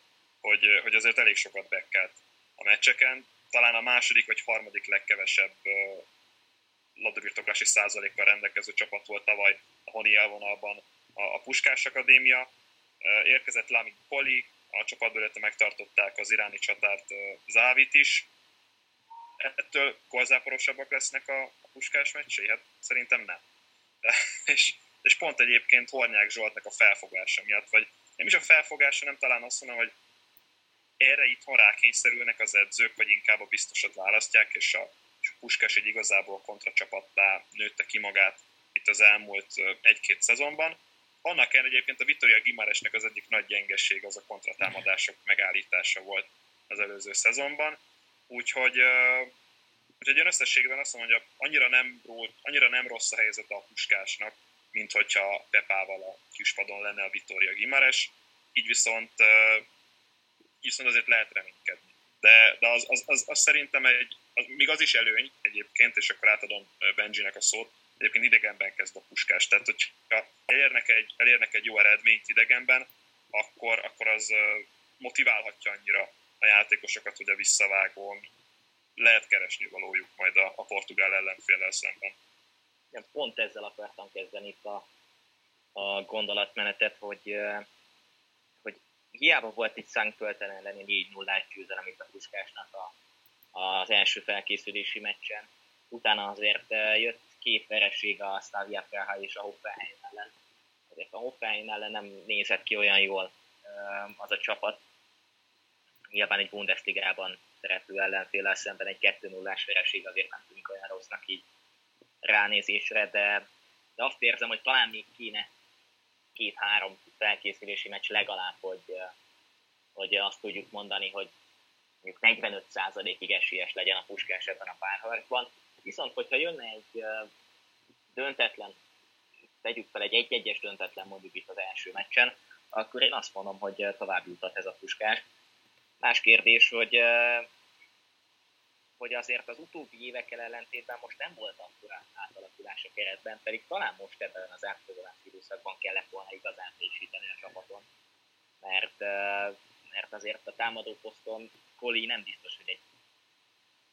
hogy, hogy azért elég sokat bekkelt a meccseken. Talán a második vagy harmadik legkevesebb labdabirtoklási százalékkal rendelkező csapat volt tavaly a Honi elvonalban a, a Puskás Akadémia. Érkezett Lamin Poli, a csapatból megtartották az iráni csatárt Závit is, ettől golzáporosabbak lesznek a, puskás meccsei? Hát szerintem nem. És, és pont egyébként Hornyák Zsoltnak a felfogása miatt, vagy nem is a felfogása, nem talán azt mondom, hogy erre itthon rákényszerülnek az edzők, vagy inkább a biztosat választják, és a, és a Puskás egy igazából kontracsapattá nőtte ki magát itt az elmúlt egy-két szezonban. Annak ellenére egyébként a Vittoria Gimaresnek az egyik nagy gyengeség az a kontratámadások megállítása volt az előző szezonban. Úgyhogy, úgyhogy összességben azt mondom, hogy annyira nem, annyira nem rossz a helyzet a puskásnak, mint hogyha Pepával a kispadon lenne a Vittoria Gimares, így viszont, viszont azért lehet reménykedni. De, de az, az, az, az, szerintem egy, az, még az is előny egyébként, és akkor átadom Benjinek a szót, egyébként idegenben kezd a puskás. Tehát, hogyha elérnek egy, elérnek egy jó eredményt idegenben, akkor, akkor az motiválhatja annyira a játékosokat, hogy a visszavágón lehet keresni valójuk majd a, a portugál ellenféllel szemben. Igen, pont ezzel akartam kezdeni itt a, a gondolatmenetet, hogy, hogy hiába volt itt Szentpölten elleni 4 0 győzelem itt a Puskásnak a, az első felkészülési meccsen. Utána azért jött két vereség a Slavia Praha és a Hoffenheim ellen. Azért a Hoffenheim ellen nem nézett ki olyan jól az a csapat, nyilván egy Bundesligában szereplő ellenféle szemben egy 2-0-ás vereség azért nem tűnik olyan rossznak így ránézésre, de, de azt érzem, hogy talán még kéne két-három felkészülési meccs legalább, hogy, hogy azt tudjuk mondani, hogy mondjuk 45%-ig esélyes legyen a puskás ebben a párharcban. Viszont, hogyha jönne egy döntetlen, tegyük fel egy egy-egyes döntetlen mondjuk itt az első meccsen, akkor én azt mondom, hogy tovább jutott ez a puskás. Más kérdés, hogy, hogy azért az utóbbi évekkel ellentétben most nem volt akkora átalakulás a keretben, pedig talán most ebben az átfogadási időszakban kellett volna igazán frissíteni a csapaton. Mert, mert azért a támadó poszton Koli nem biztos, hogy egy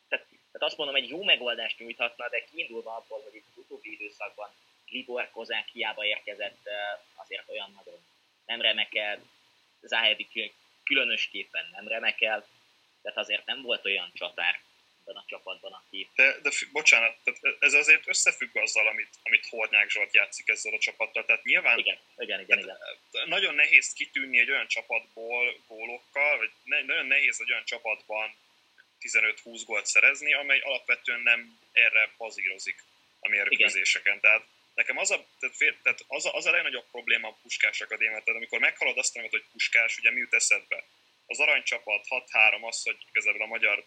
tehát, tehát azt mondom, egy jó megoldást nyújthatna, de kiindulva abból, hogy itt az utóbbi időszakban Libor Kozák hiába érkezett, azért olyan nagyon nem remekel, Záhedi különösképpen nem remekel, tehát azért nem volt olyan csatár ebben a csapatban, aki... De, de bocsánat, tehát ez azért összefügg azzal, amit, amit Hornyák Zsolt játszik ezzel a csapattal, tehát nyilván... Igen, igen, igen, igen. Nagyon nehéz kitűnni egy olyan csapatból gólokkal, vagy ne, nagyon nehéz egy olyan csapatban 15-20 gólt szerezni, amely alapvetően nem erre bazírozik a mérkőzéseken. Tehát nekem az a, tehát, tehát az, a, az a legnagyobb probléma a Puskás Akadémia, tehát amikor meghalad azt, hogy Puskás, ugye mi jut eszedbe? Az aranycsapat 6-3 az, hogy igazából a magyar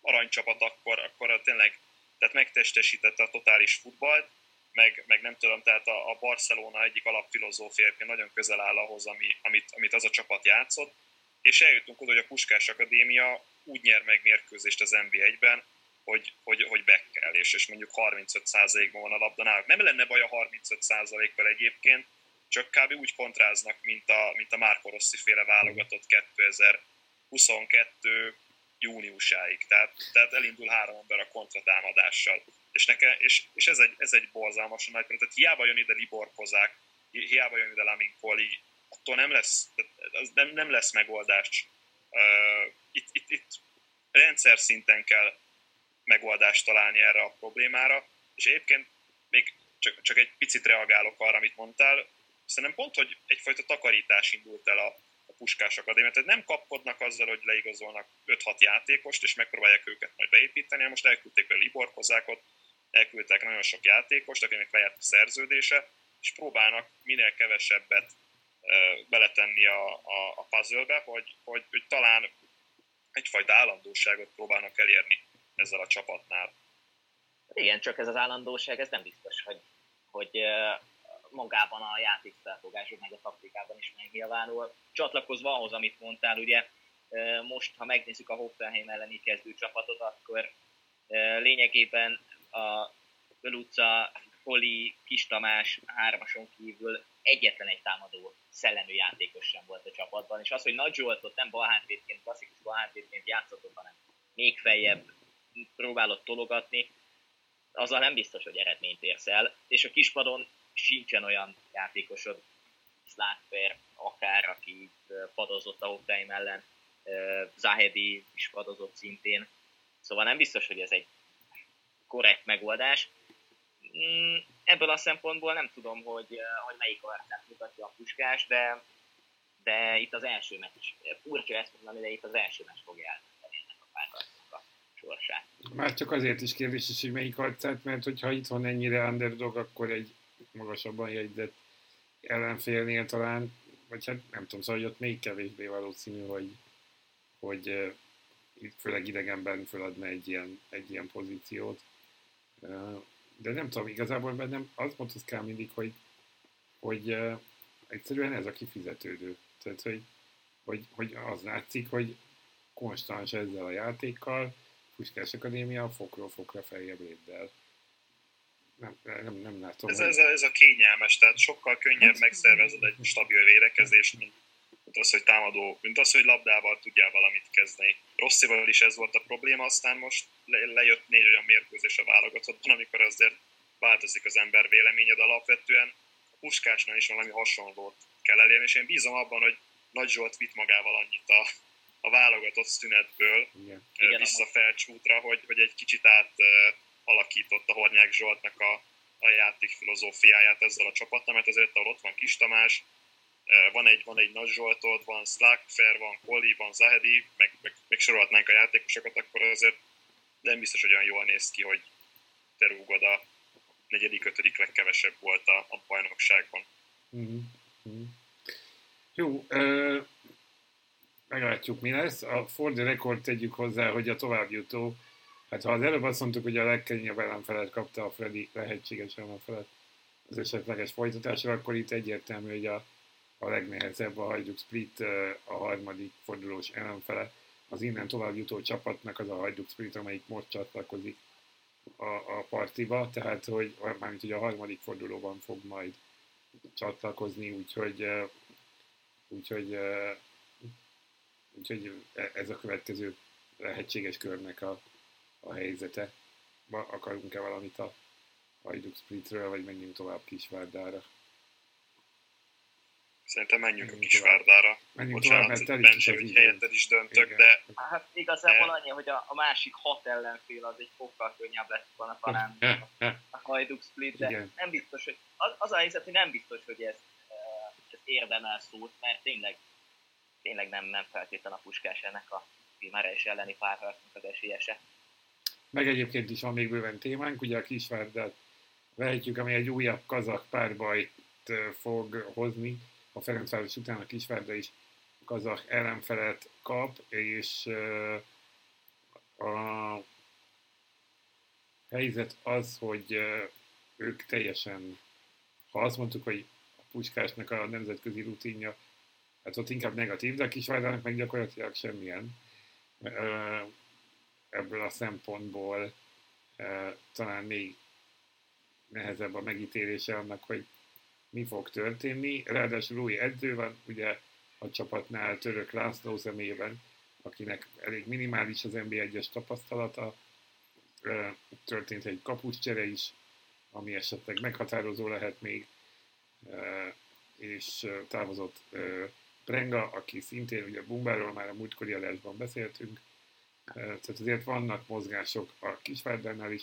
aranycsapat akkor, akkor tényleg tehát megtestesítette a totális futballt, meg, meg nem tudom, tehát a, a Barcelona egyik alapfilozófia nagyon közel áll ahhoz, ami, amit, amit az a csapat játszott, és eljutunk oda, hogy a Puskás Akadémia úgy nyer meg mérkőzést az NB1-ben, hogy, hogy, hogy bekkel, és, és mondjuk 35%-ban van a labda náluk. Nem lenne baj a 35%-val egyébként, csak kb. úgy kontráznak, mint a, mint a Márko Rossi féle válogatott 2022 júniusáig. Tehát, tehát elindul három ember a kontratámadással. És, neke, és, és ez, egy, ez egy borzalmasan nagy tehát hiába jön ide Libor Kozák, hiába jön ide Lamin Koli, attól nem lesz, az nem, nem lesz megoldás. Itt, itt, itt rendszer szinten kell megoldást találni erre a problémára, és egyébként még csak, csak egy picit reagálok arra, amit mondtál, szerintem pont, hogy egyfajta takarítás indult el a, a Puskás Akadémia, tehát nem kapkodnak azzal, hogy leigazolnak 5-6 játékost, és megpróbálják őket majd beépíteni, most elküldték a Libor Kozákot, elküldtek nagyon sok játékost, akinek lejárt a szerződése, és próbálnak minél kevesebbet beletenni a, a, a puzzle-be, hogy, hogy, hogy talán egyfajta állandóságot próbálnak elérni ezzel a csapatnál. Igen, csak ez az állandóság, ez nem biztos, hogy, hogy magában a játékfelfogások, meg a taktikában is megnyilvánul. Csatlakozva ahhoz, amit mondtál, ugye most, ha megnézzük a Hoffenheim elleni kezdő csapatot, akkor lényegében a Beluca, Poli, Kis Tamás hármason kívül egyetlen egy támadó szellemű játékos sem volt a csapatban, és az, hogy Nagy Zsoltot nem balhátvédként, klasszikus balhátvédként játszott, hanem még feljebb próbálott tologatni, azzal nem biztos, hogy eredményt érsz el, és a kispadon sincsen olyan játékosod, Slátfer, akár, aki padozott a Hoffenheim ellen, Zahedi is padozott szintén, szóval nem biztos, hogy ez egy korrekt megoldás. Mm, ebből a szempontból nem tudom, hogy, hogy melyik arcát mutatja a puskás, de, de itt az első meccs, furcsa ezt mondani, de itt az első meccs fogja eldönteni ennek a párharcnak a sorsát. Már csak azért is kérdés is, hogy melyik arcát, mert hogyha van ennyire underdog, akkor egy magasabban jegyzett ellenfélnél talán, vagy hát nem tudom, szóval hogy ott még kevésbé valószínű, hogy, hogy uh, főleg idegenben föladna egy ilyen, egy ilyen pozíciót. De nem tudom, igazából bennem azt motoszkál mindig, hogy, hogy uh, egyszerűen ez a kifizetődő. Tehát, hogy, hogy, hogy az látszik, hogy konstans ezzel a játékkal, Puskás Akadémia fokról fokra feljebb lépdel nem, nem, nem látom. Ez, ez, a, ez a kényelmes, tehát sokkal könnyebb megszervezed egy stabil védekezést, mint az, hogy támadó, mint az, hogy labdával tudjál valamit kezdeni. Rosszival is ez volt a probléma, aztán most lejött négy olyan mérkőzés a válogatottban, amikor azért változik az ember véleménye, de alapvetően a Puskásnál is valami hasonlót kell elérni, és én bízom abban, hogy Nagy Zsolt vitt magával annyit a, a válogatott szünetből Igen. vissza Felcsútra, hogy, hogy egy kicsit át alakította Hornyák Zsoltnak a, a játék filozófiáját ezzel a csapattal, mert azért ahol ott van Kis Tamás, van egy, van egy Nagy Zsoltod, van Slackfer, van Koli, van Zahedi, meg, meg, meg sorolhatnánk a játékosokat, akkor azért nem biztos, hogy olyan jól néz ki, hogy te rúgod a negyedik, ötödik legkevesebb volt a, a bajnokságban. Mm-hmm. Jó, ö, meglátjuk mi lesz. A Ford rekord tegyük hozzá, hogy a továbbjutó Hát ha az előbb azt mondtuk, hogy a legkönnyebb ellenfelet kapta a Freddy lehetséges ellenfelet az esetleges folytatásra, akkor itt egyértelmű, hogy a, a legnehezebb a hajduk split a harmadik fordulós ellenfele. Az innen tovább jutó csapatnak az a hajduk split, amelyik most csatlakozik a, a partiba, tehát hogy mármint hogy a harmadik fordulóban fog majd csatlakozni, úgyhogy úgyhogy, úgyhogy e, ez a következő lehetséges körnek a, a helyzete. Ma akarunk-e valamit a Hajduk Splitről, vagy menjünk tovább Kisvárdára? Szerintem menjünk, menjünk a Kisvárdára. Menjünk Bocsánat, tovább, mert Bence, hogy helyetted is döntök, Igen. de... Hát igazából annyi, hogy a, a másik hat ellenfél az egy fokkal könnyebb lett volna talán a Hajduk Split, de Igen. nem biztos, hogy... Az, az a helyzet, hogy nem biztos, hogy ez, ez érdemel szót, mert tényleg, tényleg nem, nem feltétlen a puskás ennek a Pimares elleni párharcnak az esélyese. Meg egyébként is van még bőven témánk, ugye a Kisvárdát vehetjük, ami egy újabb kazak párbajt fog hozni. A Ferencváros után a Kisvárda is kazak ellenfelet kap, és a helyzet az, hogy ők teljesen, ha azt mondtuk, hogy a Puskásnak a nemzetközi rutinja, hát ott inkább negatív, de a Kisvárdának meg gyakorlatilag semmilyen. Ebből a szempontból talán még nehezebb a megítélése annak, hogy mi fog történni. Ráadásul új edző van, ugye a csapatnál Török László személyében, akinek elég minimális az NBA-es tapasztalata. Történt egy kapuscsere is, ami esetleg meghatározó lehet még, és távozott Prenga, aki szintén, ugye Bumbáról már a múltkori adásban beszéltünk, tehát azért vannak mozgások a Kisvárdánál is,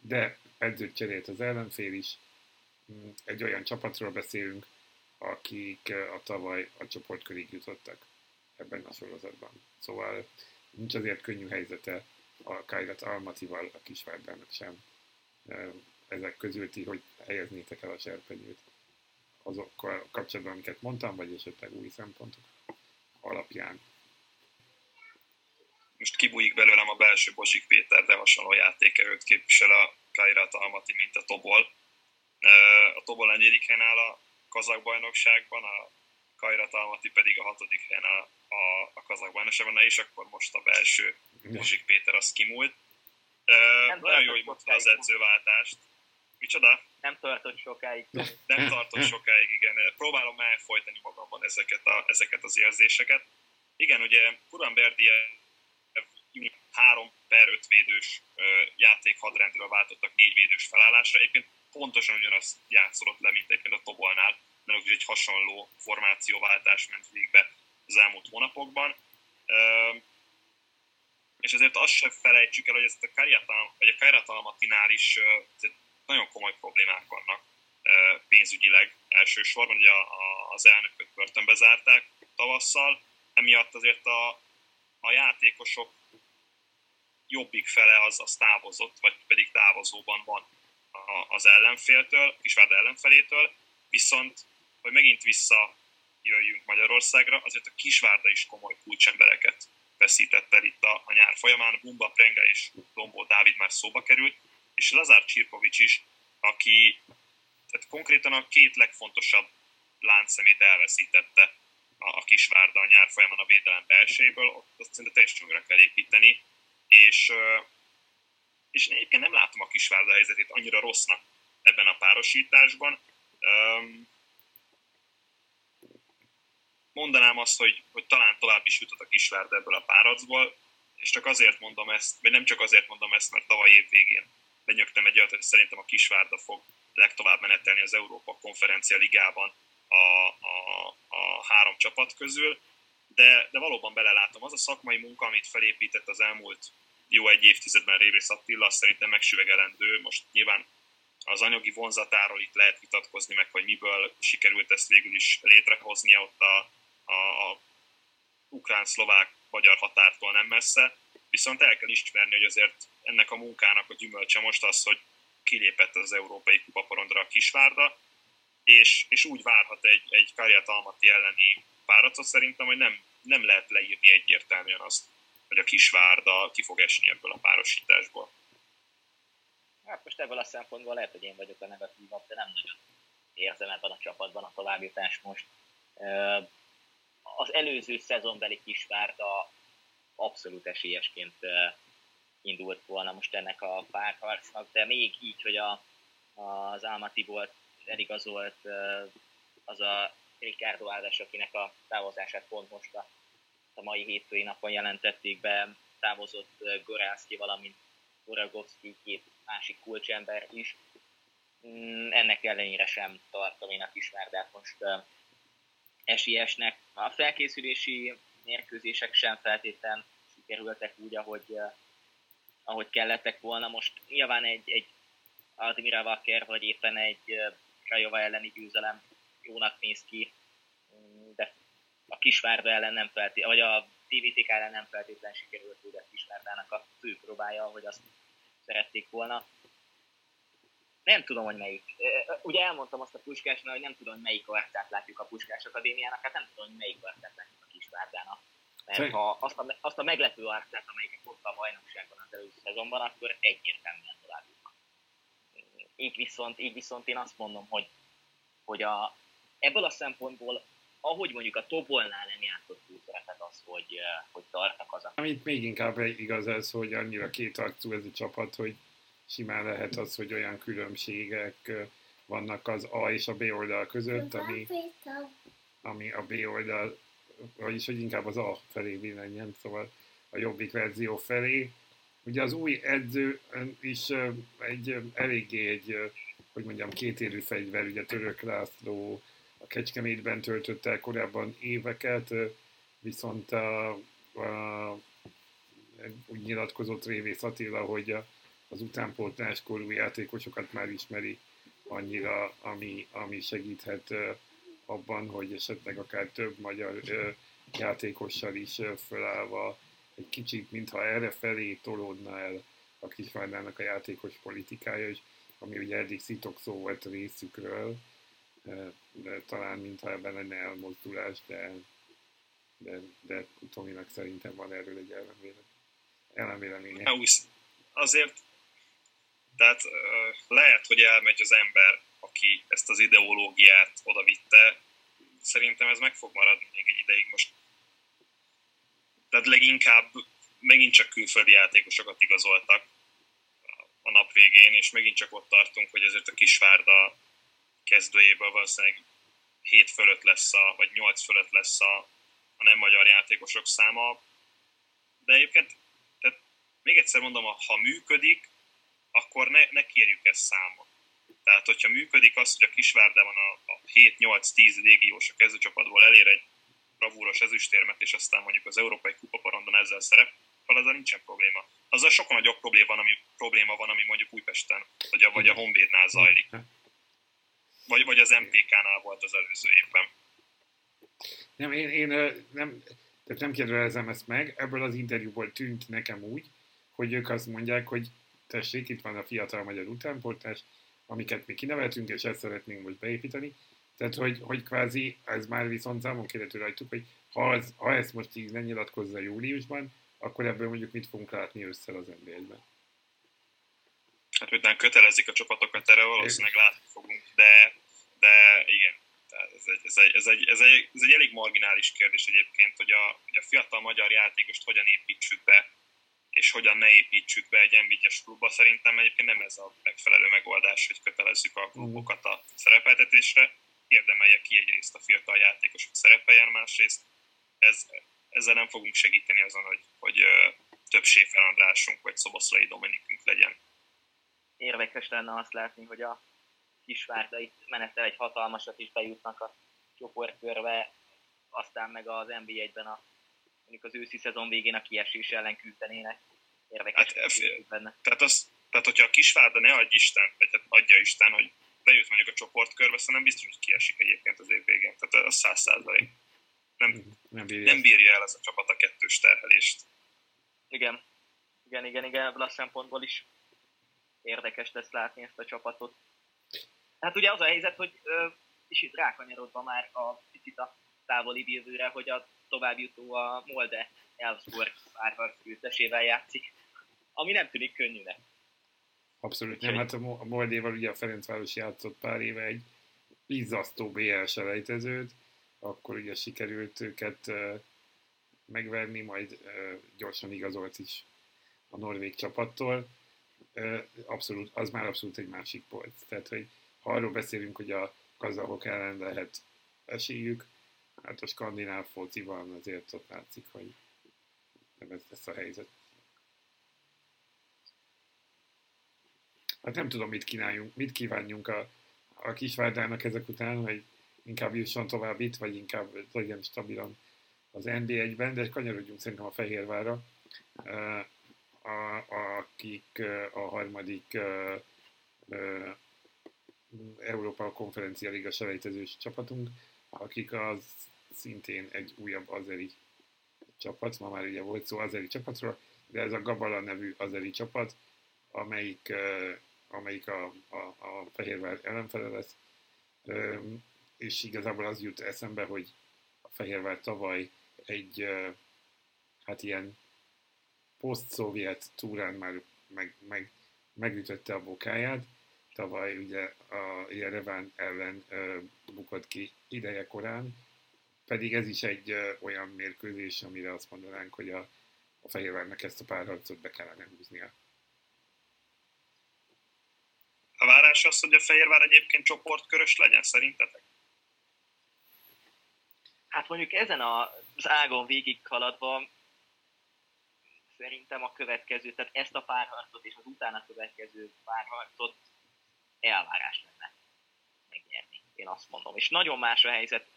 de edzőt cserélt az ellenfél is. Egy olyan csapatról beszélünk, akik a tavaly a csoportkörig jutottak ebben a sorozatban. Szóval nincs azért könnyű helyzete a Kairat Almatival a Kisvárdának sem. Ezek közül ti, hogy helyeznétek el a serpenyőt azokkal kapcsolatban, amiket mondtam, vagy esetleg új szempontok alapján most kibújik belőlem a belső Bozsik Péter, de hasonló játéke őt képvisel a Kairat Almaty, mint a Tobol. A Tobol negyedik helyen áll a kazak bajnokságban, a Kairat Almaty pedig a hatodik helyen a, a, a kazak bajnokságban, és akkor most a belső Bozsik Péter az kimúlt. Nem nagyon jó, hogy mondta az edzőváltást. Micsoda? Nem tartott sokáig. Nem tartott sokáig, igen. Próbálom elfolytani magamban ezeket, a, ezeket az érzéseket. Igen, ugye Kuran Berdie három per öt védős játék hadrendről váltottak négy védős felállásra. Egyébként pontosan ugyanaz játszolott le, mint egyébként a Tobolnál, mert egy hasonló formációváltás ment végbe az elmúlt hónapokban. És ezért azt sem felejtsük el, hogy ezt a Kariatal, vagy a Kariatalmatinál is nagyon komoly problémák vannak pénzügyileg elsősorban, ugye az elnököt börtönbe zárták tavasszal, emiatt azért a, a játékosok jobbik fele az, az távozott, vagy pedig távozóban van az ellenféltől, Kisvárda ellenfelétől, viszont, hogy megint visszajöjjünk Magyarországra, azért a Kisvárda is komoly kulcsembereket veszített el itt a, a nyár folyamán. Bumba Prenga és Lombó Dávid már szóba került, és Lazár Csirkovics is, aki tehát konkrétan a két legfontosabb láncszemét elveszítette a, a Kisvárda a nyár folyamán a védelem belsejéből, ott azt szerintem teljesen kell építeni, és, és én egyébként nem látom a Kisvárda helyzetét annyira rossznak ebben a párosításban. Mondanám azt, hogy, hogy talán tovább is jutott a Kisvárda ebből a páracból, és csak azért mondom ezt, vagy nem csak azért mondom ezt, mert tavaly év végén lenyögtem egy olyat, hogy szerintem a Kisvárda fog legtovább menetelni az Európa Konferencia Ligában a, a, a három csapat közül, de, de valóban belelátom, az a szakmai munka, amit felépített az elmúlt jó egy évtizedben Révész Attila, szerintem megsüvegelendő. Most nyilván az anyagi vonzatáról itt lehet vitatkozni meg, hogy miből sikerült ezt végül is létrehozni ott a, a, a ukrán-szlovák-magyar határtól nem messze. Viszont el kell ismerni, hogy azért ennek a munkának a gyümölcse most az, hogy kilépett az európai kupaporondra a Kisvárda, és, és úgy várhat egy, egy Karját Almaty elleni páratot szerintem, hogy nem, nem lehet leírni egyértelműen azt, hogy a Kisvárda ki fog esni ebből a párosításból. Hát most ebből a szempontból lehet, hogy én vagyok a negatívabb, de nem nagyon érzem ebben a csapatban a továbbjutást most. Az előző szezonbeli Kisvárda abszolút esélyesként indult volna most ennek a párharcnak, de még így, hogy a, az Almaty volt eligazolt az a Ricardo Áldas, akinek a távozását pont most a, a mai hétfői napon jelentették be, távozott Gorászki, valamint Goragovszki, két másik kulcsember is. Mm, ennek ellenére sem tartom én a Kisvárdát most esélyesnek. A felkészülési mérkőzések sem feltétlen sikerültek úgy, ahogy, ahogy kellettek volna. Most nyilván egy, egy Admira Wacker, vagy éppen egy Krajova elleni győzelem jónak néz ki, a Kisvárda ellen nem feltétlen, vagy a TVTK ellen nem feltétlen sikerült ugye a Kisvárdának a főpróbája, hogy azt szerették volna. Nem tudom, hogy melyik. Ugye elmondtam azt a Puskásnál, hogy nem tudom, hogy melyik arcát látjuk a Puskás Akadémiának, hát nem tudom, hogy melyik arcát látjuk a Kisvárdának. Mert ha azt a, azt a meglepő arcát, amelyiket hozta a bajnokságban az előző szezonban, akkor egyértelműen tovább így viszont, így viszont én azt mondom, hogy, hogy a, ebből a szempontból, ahogy mondjuk a Tobolnál nem játszott túl szerepet az, hogy, hogy tartnak az a... Amit még inkább igaz ez, hogy annyira kétarcú ez a csapat, hogy simán lehet az, hogy olyan különbségek vannak az A és a B oldal között, ami, ami a B oldal, vagyis hogy inkább az A felé billenjen, szóval a jobbik verzió felé. Ugye az új edző is egy eléggé egy, hogy mondjam, kétérű fegyver, ugye Török László a Kecskemétben töltött el korábban éveket, viszont a, a, úgy nyilatkozott Révész Attila, hogy a, az utánpótlás korú játékosokat már ismeri annyira, ami, ami segíthet abban, hogy esetleg akár több magyar játékossal is fölállva egy kicsit, mintha erre felé tolódna el a Kisvárdának a játékos politikája, és ami ugye eddig szitok szó volt részükről, talán mintha ebben lenne elmozdulás, de, de, de Tominak szerintem van erről egy ellenvéleménye. Azért tehát lehet, hogy elmegy az ember, aki ezt az ideológiát oda vitte. Szerintem ez meg fog maradni még egy ideig most. Tehát leginkább megint csak külföldi játékosokat igazoltak a nap végén, és megint csak ott tartunk, hogy ezért a Kisvárda kezdőjéből valószínűleg 7 fölött lesz, a, vagy 8 fölött lesz a, a nem magyar játékosok száma. De egyébként, tehát még egyszer mondom, ha működik, akkor ne, ne kérjük ezt számon. Tehát, hogyha működik az, hogy a Kisvárdában a, a 7-8-10 légiós a kezdőcsapatból elér egy bravúros ezüstérmet, és aztán mondjuk az Európai Kupaparondon ezzel szerepel, azzal nincsen probléma. Azzal sokkal nagyobb probléma van, ami, probléma van, ami mondjuk Újpesten, vagy a, vagy a Honvédnál zajlik. Vagy, vagy az MPK-nál volt az előző évben. Nem, én, én nem, tehát nem kérdezem ezt meg, ebből az interjúból tűnt nekem úgy, hogy ők azt mondják, hogy tessék, itt van a fiatal magyar utánportás, amiket mi kineveltünk, és ezt szeretnénk most beépíteni. Tehát, hogy, hogy kvázi, ez már viszont számon kérhető rajtuk, hogy ha, az, ha ezt most így lenyilatkozza júliusban, akkor ebből mondjuk mit fogunk látni össze az NBA-ben. Hát, nem kötelezik a csapatokat erre, valószínűleg látni fogunk, de, de igen, tehát ez egy, ez, egy, ez, egy, ez, egy, ez egy elég marginális kérdés egyébként, hogy a, hogy a fiatal magyar játékost hogyan építsük be és hogyan ne építsük be egy nba klubba. Szerintem egyébként nem ez a megfelelő megoldás, hogy kötelezzük a klubokat a szerepeltetésre. Érdemelje ki egyrészt a fiatal játékos, hogy szerepeljen, másrészt ez, ezzel nem fogunk segíteni azon, hogy, hogy több Séfer Andrásunk vagy Szoboszlai Dominikünk legyen. Érdekes lenne azt látni, hogy a Kisvárda itt menettel egy hatalmasat is bejutnak a csoportkörbe, aztán meg az NBA-ben a mondjuk az őszi szezon végén a kiesés ellen küzdenének. Érdekes. Hát, benne. Tehát, az, tehát, hogyha a Kisvárda ne adj Isten, vagy hát adja Isten, hogy bejut mondjuk a csoportkörbe, nem biztos, hogy kiesik egyébként az év végén. Tehát az száz százalék. Nem, nem, bírja. nem bírja el ez a csapat a kettős terhelést. Igen. Igen, igen, igen, ebből a szempontból is érdekes lesz látni ezt a csapatot. Hát ugye az a helyzet, hogy ö, itt rákanyarodva már a picit a távoli jövőre, hogy a továbbjutó a Molde Elfsborg Árvar győztesével játszik, ami nem tűnik könnyűnek. Abszolút nem, hát a Moldéval ugye a Ferencváros játszott pár éve egy izzasztó BL selejtezőt, akkor ugye sikerült őket megverni, majd gyorsan igazolt is a norvég csapattól. Abszolút, az már abszolút egy másik polc. Tehát, hogy ha arról beszélünk, hogy a kazahok ellen lehet esélyük, Hát a skandináv fociban azért ott látszik, hogy nem ez lesz a helyzet. Hát nem tudom, mit kínáljunk, mit kívánjunk a, a Kisvárdának ezek után, hogy inkább jusson tovább itt, vagy inkább legyen stabilan az NB1-ben, de kanyarodjunk szerintem a Fehérvára, a, akik a harmadik Európa Konferencia Liga selejtezős csapatunk, akik az szintén egy újabb azeri csapat, ma már ugye volt szó azeri csapatról, de ez a Gabala nevű azeri csapat, amelyik, amelyik a, a, a Fehérvár ellenfele lesz, és igazából az jut eszembe, hogy a Fehérvár tavaly egy hát ilyen poszt-szovjet túrán már meg, meg, megütötte a bokáját, tavaly ugye a Jereván ellen bukott ki ideje korán, pedig ez is egy olyan mérkőzés, amire azt mondanánk, hogy a, a Fehérvárnak ezt a párharcot be kellene húznia. A várás az, hogy a Fehérvár egyébként csoportkörös legyen, szerintetek? Hát mondjuk ezen az ágon végig haladva szerintem a következő, tehát ezt a párharcot és az utána következő párharcot elvárás lenne megnyerni, én azt mondom. És nagyon más a helyzet,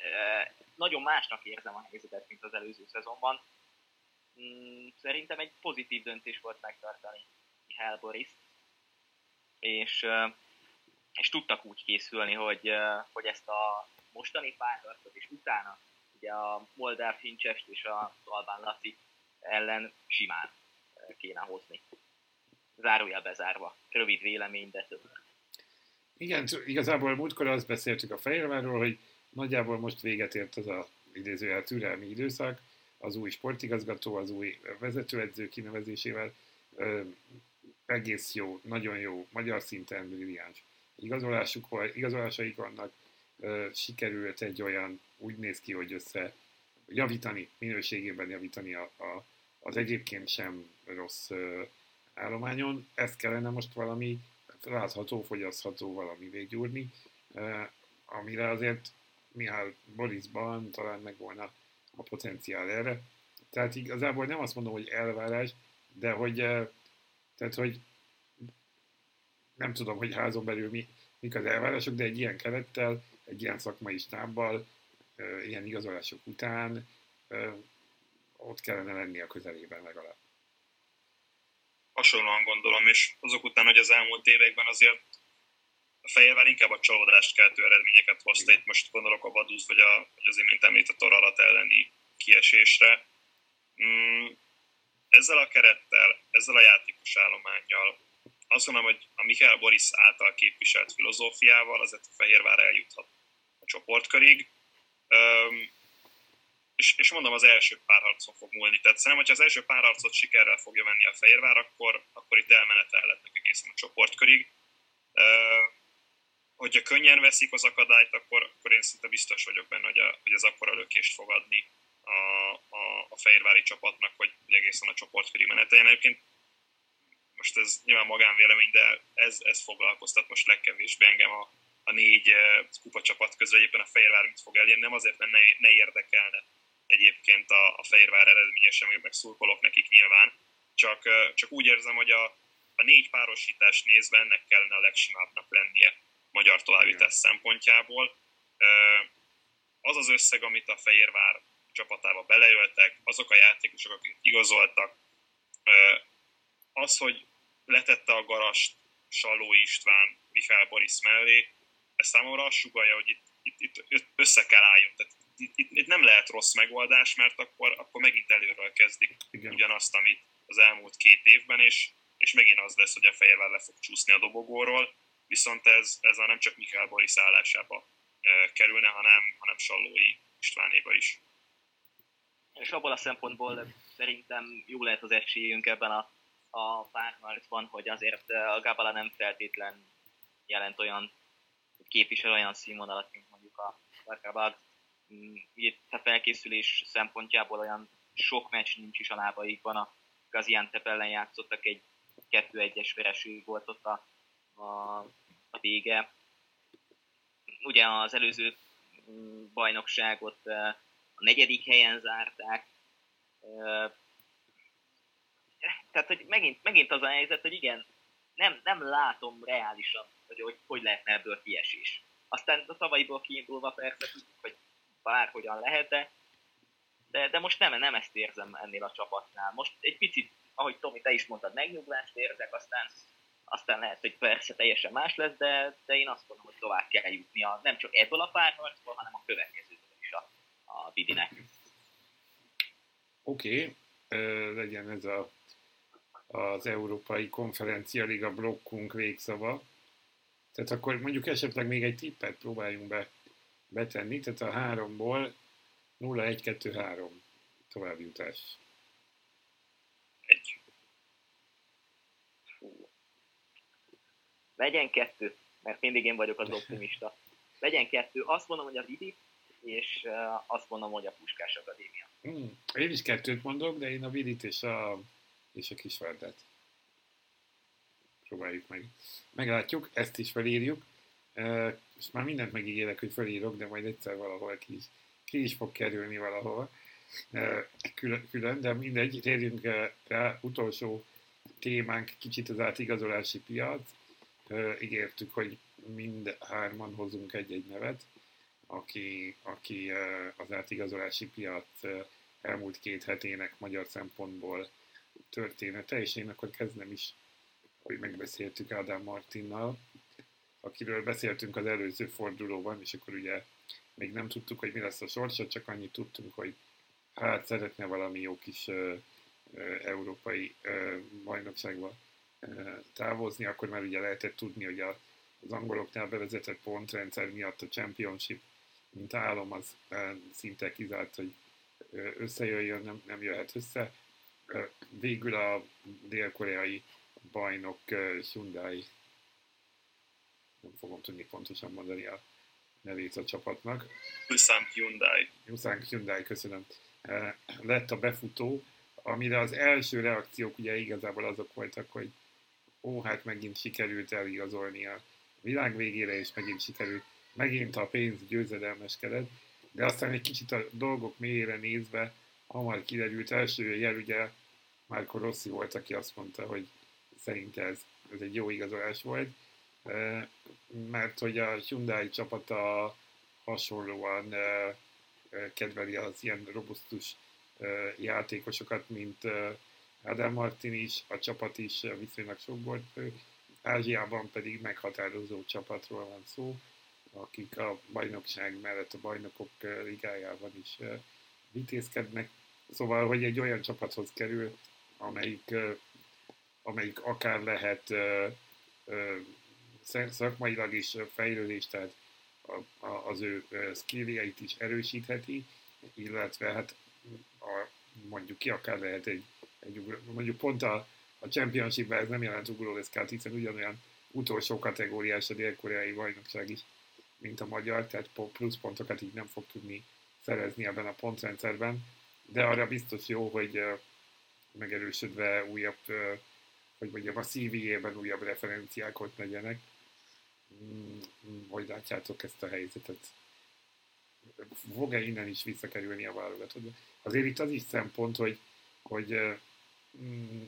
nagyon másnak érzem a helyzetet, mint az előző szezonban. Mm, szerintem egy pozitív döntés volt megtartani Mihály Boris, és, és tudtak úgy készülni, hogy, hogy ezt a mostani párharcot és utána ugye a Moldáv Hincsest és a Albán Laci ellen simán kéne hozni. Zárója bezárva. Rövid vélemény, de több. Igen, igazából múltkor azt beszéltük a Fehérvárról, hogy nagyjából most véget ért az a idézőjel türelmi időszak, az új sportigazgató, az új vezetőedző kinevezésével ö, egész jó, nagyon jó, magyar szinten brilliáns igazolásuk, igazolásaik vannak, ö, sikerült egy olyan, úgy néz ki, hogy össze javítani, minőségében javítani a, a, az egyébként sem rossz ö, állományon. Ezt kellene most valami látható, fogyasztható valami véggyúrni, amire azért Mihály Borisban talán megvolna a potenciál erre. Tehát igazából nem azt mondom, hogy elvárás, de hogy, tehát, hogy nem tudom, hogy házon belül mi, mik az elvárások, de egy ilyen kerettel, egy ilyen szakmai stábbal, ilyen igazolások után ott kellene lenni a közelében legalább hasonlóan gondolom, és azok után, hogy az elmúlt években azért a Fehérvár inkább a csalódást keltő eredményeket hozta. Itt most gondolok a Vaduz, vagy, a, vagy az imént említett Ararat elleni kiesésre. Mm, ezzel a kerettel, ezzel a játékos állományjal, azt gondolom, hogy a Mikael Boris által képviselt filozófiával azért a Fehérvár eljuthat a csoportkörig és, és mondom, az első párharcon fog múlni. Tehát szerintem, hogyha az első párharcot sikerrel fogja venni a Fehérvár, akkor, akkor itt elmenetelhetnek egészen a csoportkörig. Uh, hogyha könnyen veszik az akadályt, akkor, akkor én szinte biztos vagyok benne, hogy, a, hogy ez akkora lökést fog adni a, a, a fehérvári csapatnak, hogy, hogy egészen a csoportkörig meneteljen. Egyébként most ez nyilván magánvélemény, de ez, ez foglalkoztat most legkevésbé engem a, a négy kupacsapat közül, éppen a Fehérvár mit fog elérni, nem azért, mert ne, ne érdekelne egyébként a, a Fehérvár eredményesen, meg szurkolok nekik nyilván, csak, csak úgy érzem, hogy a, a négy párosítás nézve ennek kellene a legsimábbnak lennie magyar továbbítás szempontjából. Az az összeg, amit a Fehérvár csapatába beleöltek, azok a játékosok, akik igazoltak, az, hogy letette a garast Saló István Mihály Boris mellé, ez számomra azt sugalja, hogy itt, itt, itt össze kell álljon. Tehát itt, itt, itt nem lehet rossz megoldás, mert akkor, akkor megint előről kezdik Igen. ugyanazt, amit az elmúlt két évben, és, és megint az lesz, hogy a fejevel le fog csúszni a dobogóról, viszont ez, ez a nem csak Mikael Boris szállásába e, kerülne, hanem, hanem Sallói Istvánéba is. És abból a szempontból szerintem jó lehet az esélyünk ebben a, a párharcban, hogy azért a Gabala nem feltétlen jelent olyan, képvisel olyan színvonalat, mint mondjuk a Barkabag, a felkészülés szempontjából olyan sok meccs nincs is a lábaikban. A Gaziantep ellen játszottak egy 2-1-es vereség volt ott a, a, a vége. Ugye az előző mm, bajnokságot a negyedik helyen zárták. Tehát, hogy megint, megint az a helyzet, hogy igen, nem, nem látom reálisan, hogy hogy, hogy lehetne ebből kiesés. Aztán a tavalyiból kiindulva persze tudjuk, hogy bárhogyan lehet, de, de, de most nem, nem ezt érzem ennél a csapatnál. Most egy picit, ahogy Tomi, te is mondtad, megnyugvást érzek, aztán, aztán lehet, hogy persze teljesen más lesz, de, de én azt mondom, hogy tovább kell jutnia, nem csak ebből a párharcból, hanem a következőből is a, a Bidinek. Oké, okay. legyen ez a, az Európai Konferencia Liga blokkunk végszava. Tehát akkor mondjuk esetleg még egy tippet próbáljunk be betenni, tehát a háromból 0-1-2-3 továbbjutás. Egy. Legyen kettő, mert mindig én vagyok az optimista. Legyen kettő. Azt mondom, hogy a Vidi és azt mondom, hogy a Puskás Akadémia. Hmm. Én is kettőt mondok, de én a Vidit és a, és a Kisvardet. Próbáljuk meg. Meglátjuk, ezt is felírjuk. És már mindent megígérek, hogy felírok, de majd egyszer valahol ki is, ki is fog kerülni valahol. Külön, külön, de mindegy, térjünk rá. Utolsó témánk kicsit az átigazolási piac. Ígértük, hogy mind hárman hozunk egy-egy nevet aki, aki az átigazolási piac elmúlt két hetének magyar szempontból története, és én akkor kezdem is, hogy megbeszéltük Ádám Martinnal, akiről beszéltünk az előző fordulóban, és akkor ugye még nem tudtuk, hogy mi lesz a sorsa, csak annyit tudtunk, hogy hát szeretne valami jó kis ö, ö, európai ö, bajnokságba ö, távozni, akkor már ugye lehetett tudni, hogy a, az angoloknál bevezetett pontrendszer miatt a championship mint álom, az szinte kizárt, hogy összejöjjön, nem, nem jöhet össze. Végül a dél-koreai bajnok Hyundai, nem fogom tudni pontosan mondani a nevét a csapatnak. Ulsan Hyundai. Ulsan Hyundai, köszönöm. Lett a befutó, amire az első reakciók ugye igazából azok voltak, hogy ó, hát megint sikerült eligazolni a világ végére, és megint sikerült megint a pénz győzedelmeskedett, de aztán egy kicsit a dolgok mélyére nézve hamar kiderült első jel, ugye Márko Rossi volt, aki azt mondta, hogy szerinte ez, ez egy jó igazolás volt, mert hogy a Hyundai csapata hasonlóan kedveli az ilyen robusztus játékosokat, mint Adam Martin is, a csapat is viszonylag sok volt Ázsiában pedig meghatározó csapatról van szó, akik a bajnokság mellett a bajnokok ligájában is vitézkednek. Szóval, hogy egy olyan csapathoz kerül, amelyik, amelyik akár lehet szakmailag is fejlődés, tehát az ő skilljeit is erősítheti, illetve hát a, mondjuk ki akár lehet egy, egy mondjuk pont a, a championship ez nem jelent ugróleszkát, hiszen ugyanolyan utolsó kategóriás a dél-koreai bajnokság is, mint a magyar, tehát pluszpontokat így nem fog tudni szerezni ebben a pontrendszerben, de arra biztos jó, hogy megerősödve újabb, hogy mondjam, a CV-ében újabb referenciák ott legyenek. Mm, hogy látjátok ezt a helyzetet? Fog-e innen is visszakerülni a válogatott? Azért itt az is szempont, hogy, hogy mm,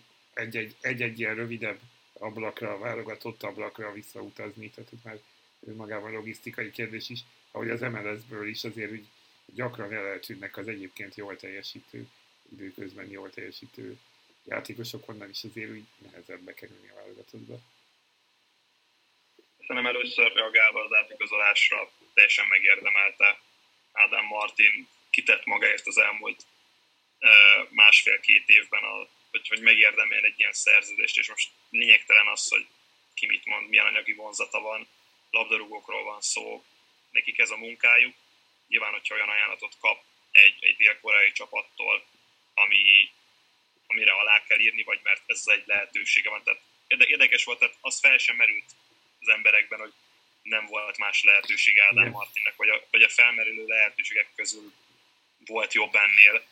egy-egy ilyen rövidebb ablakra, válogatott ablakra visszautazni, tehát itt már önmagában logisztikai kérdés is, ahogy az MLS-ből is azért úgy gyakran eltűnnek az egyébként jól teljesítő, időközben jól teljesítő játékosok, onnan is azért úgy nehezebb bekerülni a válogatottba. Szerintem először reagálva az átigazolásra teljesen megérdemelte Ádám Martin, kitett magáért az elmúlt másfél-két évben, a, hogy, hogy megérdemeljen egy ilyen szerződést, és most lényegtelen az, hogy ki mit mond, milyen anyagi vonzata van, labdarúgókról van szó, nekik ez a munkájuk. Nyilván, hogyha olyan ajánlatot kap egy, egy dél-koreai csapattól, ami, amire alá kell írni, vagy mert ez egy lehetősége van. Tehát érdekes volt, tehát az fel sem merült az emberekben, hogy nem volt más lehetőség Ádám yeah. Martinnek, vagy a, vagy a felmerülő lehetőségek közül volt jobb ennél.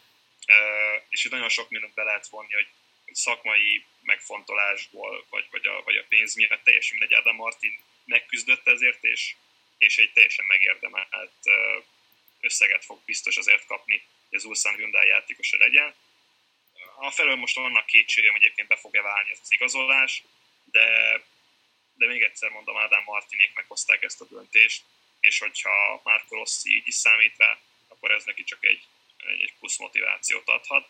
Uh, és itt nagyon sok mindent be lehet vonni, hogy szakmai megfontolásból, vagy, vagy, a, vagy a pénz miatt teljesen mindegy. Ádám Martin megküzdött ezért, és, és egy teljesen megérdemelt összeget fog biztos azért kapni, hogy az Ulsan Hyundai játékosa legyen. Felől most vannak kétségem, egyébként be fog-e válni ez az igazolás, de, de még egyszer mondom, Ádám Martinék meghozták ezt a döntést, és hogyha Marco Rossi így is számít rá, akkor ez neki csak egy, egy plusz motivációt adhat.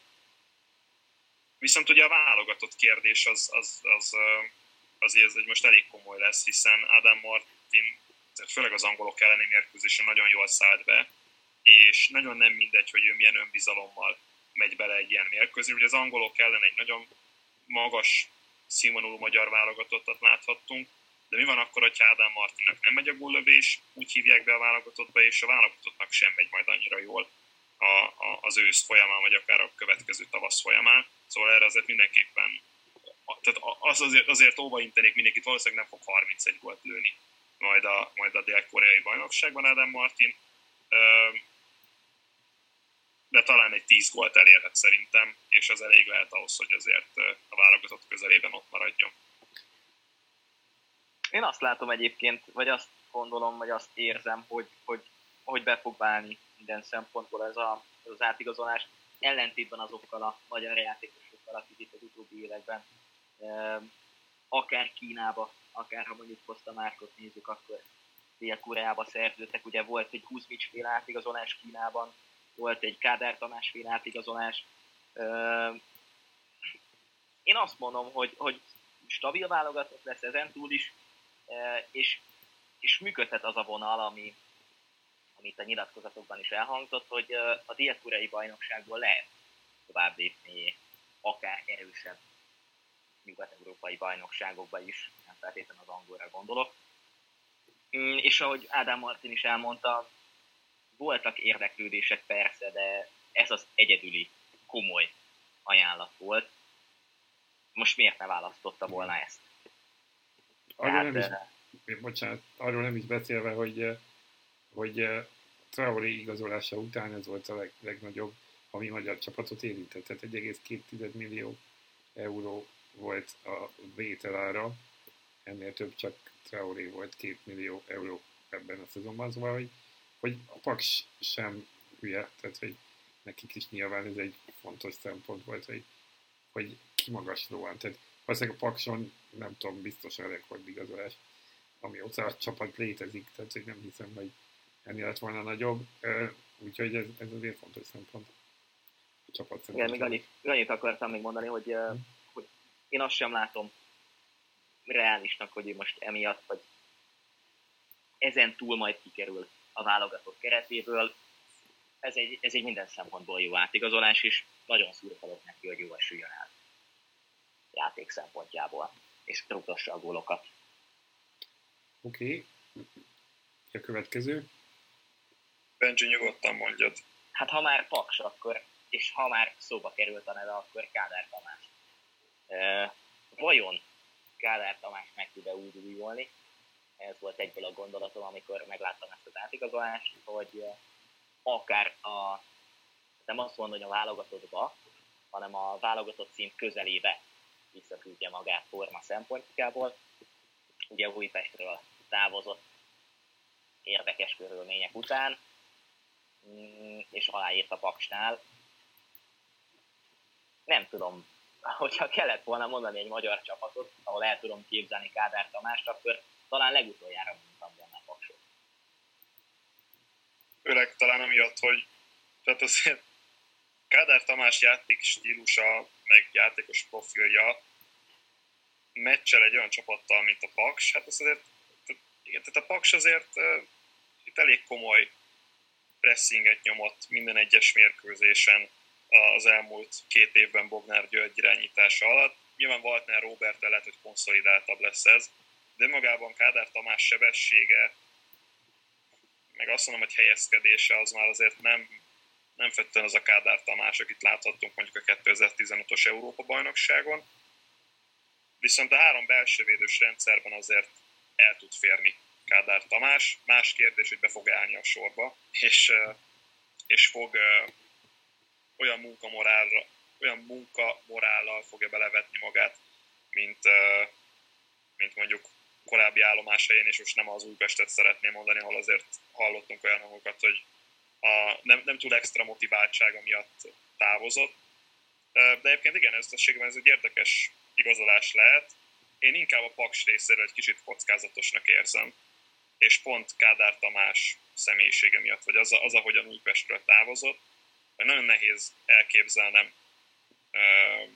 Viszont ugye a válogatott kérdés az, az, az, azért ez egy most elég komoly lesz, hiszen Adam Martin, főleg az angolok elleni mérkőzésen nagyon jól szállt be, és nagyon nem mindegy, hogy ő milyen önbizalommal megy bele egy ilyen mérkőzés. Ugye az angolok ellen egy nagyon magas színvonalú magyar válogatottat láthattunk, de mi van akkor, hogyha Ádám Martinnak nem megy a góllövés, úgy hívják be a válogatottba, és a válogatottnak sem megy majd annyira jól a, a, az ősz folyamán, vagy akár a következő tavasz folyamán. Szóval erre azért mindenképpen tehát az azért, azért óva intenék mindenkit, valószínűleg nem fog 31 gólt lőni majd a, majd a dél-koreai bajnokságban Adam Martin. De talán egy 10 gólt elérhet szerintem, és az elég lehet ahhoz, hogy azért a válogatott közelében ott maradjon. Én azt látom egyébként, vagy azt gondolom, vagy azt érzem, hogy, hogy, hogy be fog válni minden szempontból ez, a, ez az átigazolás, ellentétben azokkal a magyar játékosokkal, akik itt az utóbbi években akár Kínába, akár ha mondjuk Costa Márkot nézzük, akkor Dél-Koreába szerződtek, ugye volt egy Kuzmics féle átigazolás Kínában, volt egy Kádár Tamás féle átigazolás. Én azt mondom, hogy, hogy stabil válogatott lesz ezen túl is, és, és működhet az a vonal, ami, amit a nyilatkozatokban is elhangzott, hogy a dél-koreai bajnokságból lehet tovább lépni akár erősebb nyugat-európai bajnokságokba is, nem feltétlenül az angolra gondolok. Mm, és ahogy Ádám Martin is elmondta, voltak érdeklődések persze, de ez az egyedüli komoly ajánlat volt. Most miért ne választotta volna ezt? Arról nem is, bocsánat, arról nem is beszélve, hogy, hogy Traoré igazolása után ez volt a leg, legnagyobb, ami magyar csapatot érintett. Tehát 1,2 millió euró volt a vételára, ennél több csak Traoré volt 2 millió euró ebben a szezonban, szóval, hogy, hogy a Paks sem hülye, tehát hogy nekik is nyilván ez egy fontos szempont volt, hogy, hogy kimagaslóan, tehát valószínűleg a Pakson nem tudom, biztos a rekordigazolás, amióta a csapat létezik, tehát hogy nem hiszem, hogy ennél lett volna nagyobb, úgyhogy ez, ez azért fontos szempont. A csapat Igen, még annyit, annyit akartam még mondani, hogy, hm. hogy én azt sem látom reálisnak, hogy ő most emiatt, vagy ezen túl majd kikerül a válogatott keretéből. Ez egy, ez egy minden szempontból jó átigazolás, és nagyon szurkolok neki, hogy jó esüljön el játék szempontjából, és rúgassa a gólokat. Oké. Okay. A következő. Benji, nyugodtan mondjad. Hát ha már Paks, akkor, és ha már szóba került a neve, akkor Kádár Tamás. E, vajon Kádár Tamás meg tud-e úgy újulni? Ez volt egyből a gondolatom, amikor megláttam ezt az átigazolást, hogy akár a, nem azt mondom, hogy a válogatottba, hanem a válogatott szint közelébe visszaküldje magát forma szempontjából. Ugye Újpestről távozott érdekes körülmények után, mm, és aláírt a Paksnál. Nem tudom, hogyha kellett volna mondani egy magyar csapatot, ahol el tudom képzelni Kádár Tamást, akkor talán legutoljára mondtam volna a Paksot. Főleg talán amiatt, hogy tehát azért Kádár Tamás játék stílusa, meg játékos profilja meccsel egy olyan csapattal, mint a Paks, hát az azért, igen, tehát a Paks azért itt elég komoly pressinget nyomott minden egyes mérkőzésen az elmúlt két évben Bognár György irányítása alatt. Nyilván Waltner Robert lehet, hogy konszolidáltabb lesz ez, de magában Kádár Tamás sebessége, meg azt mondom, hogy helyezkedése az már azért nem, nem fetten az a Kádár Tamás, akit láthattunk mondjuk a 2015-os Európa-bajnokságon. Viszont a három belső védős rendszerben azért el tud férni Kádár Tamás. Más kérdés, hogy be fog állni a sorba, és, és fog olyan munkamorálra, olyan munkamorállal fogja belevetni magát, mint, mint mondjuk korábbi állomás helyén, és most nem az Újpestet szeretném mondani, ahol azért hallottunk olyan hangokat, hogy a, nem, nem túl extra motiváltsága miatt távozott. De egyébként igen, összességében ez egy érdekes igazolás lehet. Én inkább a Paks részéről egy kicsit kockázatosnak érzem, és pont Kádár Tamás személyisége miatt, vagy az, az ahogyan Újpestről távozott, nagyon nehéz elképzelnem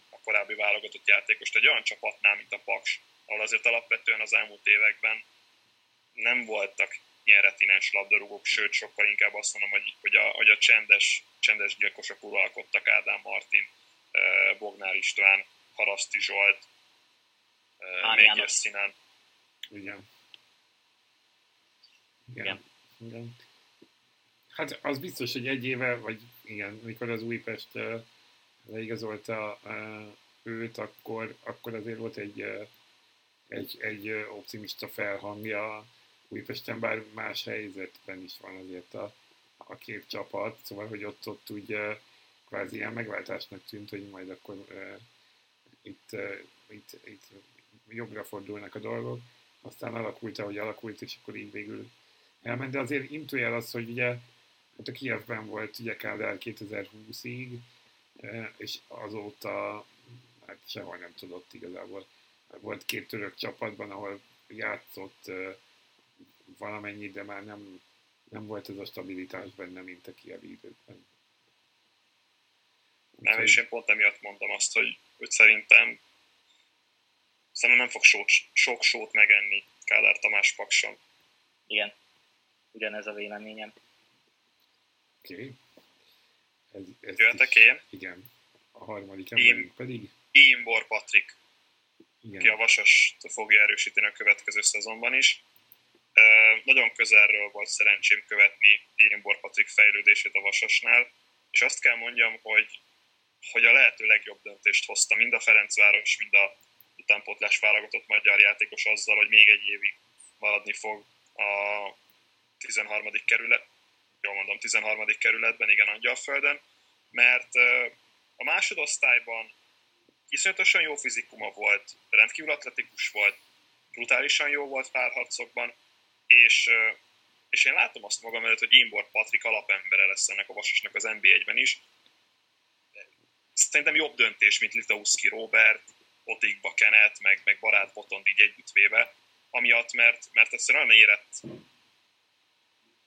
a korábbi válogatott játékost egy olyan csapatnál, mint a Paks, ahol azért alapvetően az elmúlt években nem voltak ilyen retinens labdarúgók, sőt, sokkal inkább azt mondom, hogy, hogy, a, hogy a csendes, csendes gyilkosok uralkodtak Ádám Martin, Bognár István, Haraszti Zsolt, Mégyes Színán. Igen. Igen. Igen. Hát az biztos, hogy egy éve, vagy igen, mikor az Újpest leigazolta őt, akkor, akkor azért volt egy, egy, egy optimista felhangja Újpesten, bár más helyzetben is van azért a, a két csapat, szóval, hogy ott, ott úgy kvázi ilyen megváltásnak tűnt, hogy majd akkor uh, itt, uh, itt, itt jobbra fordulnak a dolgok, aztán alakult, ahogy alakult, és akkor így végül elment, de azért intujel az, hogy ugye hát a Kievben volt ugye Kádár 2020-ig, és azóta hát sehol nem tudott igazából. Volt két török csapatban, ahol játszott valamennyit, de már nem, nem volt ez a stabilitás benne, mint a Kievi időkben. Nem, és én pont emiatt mondom azt, hogy, hogy szerintem szerintem nem fog sok, sok sót megenni Kádár Tamás Pakson. Igen, ugyanez a véleményem. Oké. Okay. Ez, ez Jöhetek én? Igen. A harmadik emberünk pedig? Imbor Patrik, igen. aki a Vasas fogja erősíteni a következő szezonban is. Nagyon közelről volt szerencsém követni Imbor Patrik fejlődését a Vasasnál, és azt kell mondjam, hogy, hogy a lehető legjobb döntést hozta mind a Ferencváros, mind a utánpótlás válogatott magyar játékos azzal, hogy még egy évig maradni fog a 13. kerület, jól mondom, 13. kerületben, igen, Angyalföldön, mert a másodosztályban iszonyatosan jó fizikuma volt, rendkívül atletikus volt, brutálisan jó volt párharcokban, és, és én látom azt magam előtt, hogy Imbor Patrik alapembere lesz ennek a Vasasnak az NB1-ben is. Szerintem jobb döntés, mint Litauszki Robert, Otikba Kenet, meg, meg Barát Botond így együttvéve, amiatt, mert, mert egyszerűen olyan érett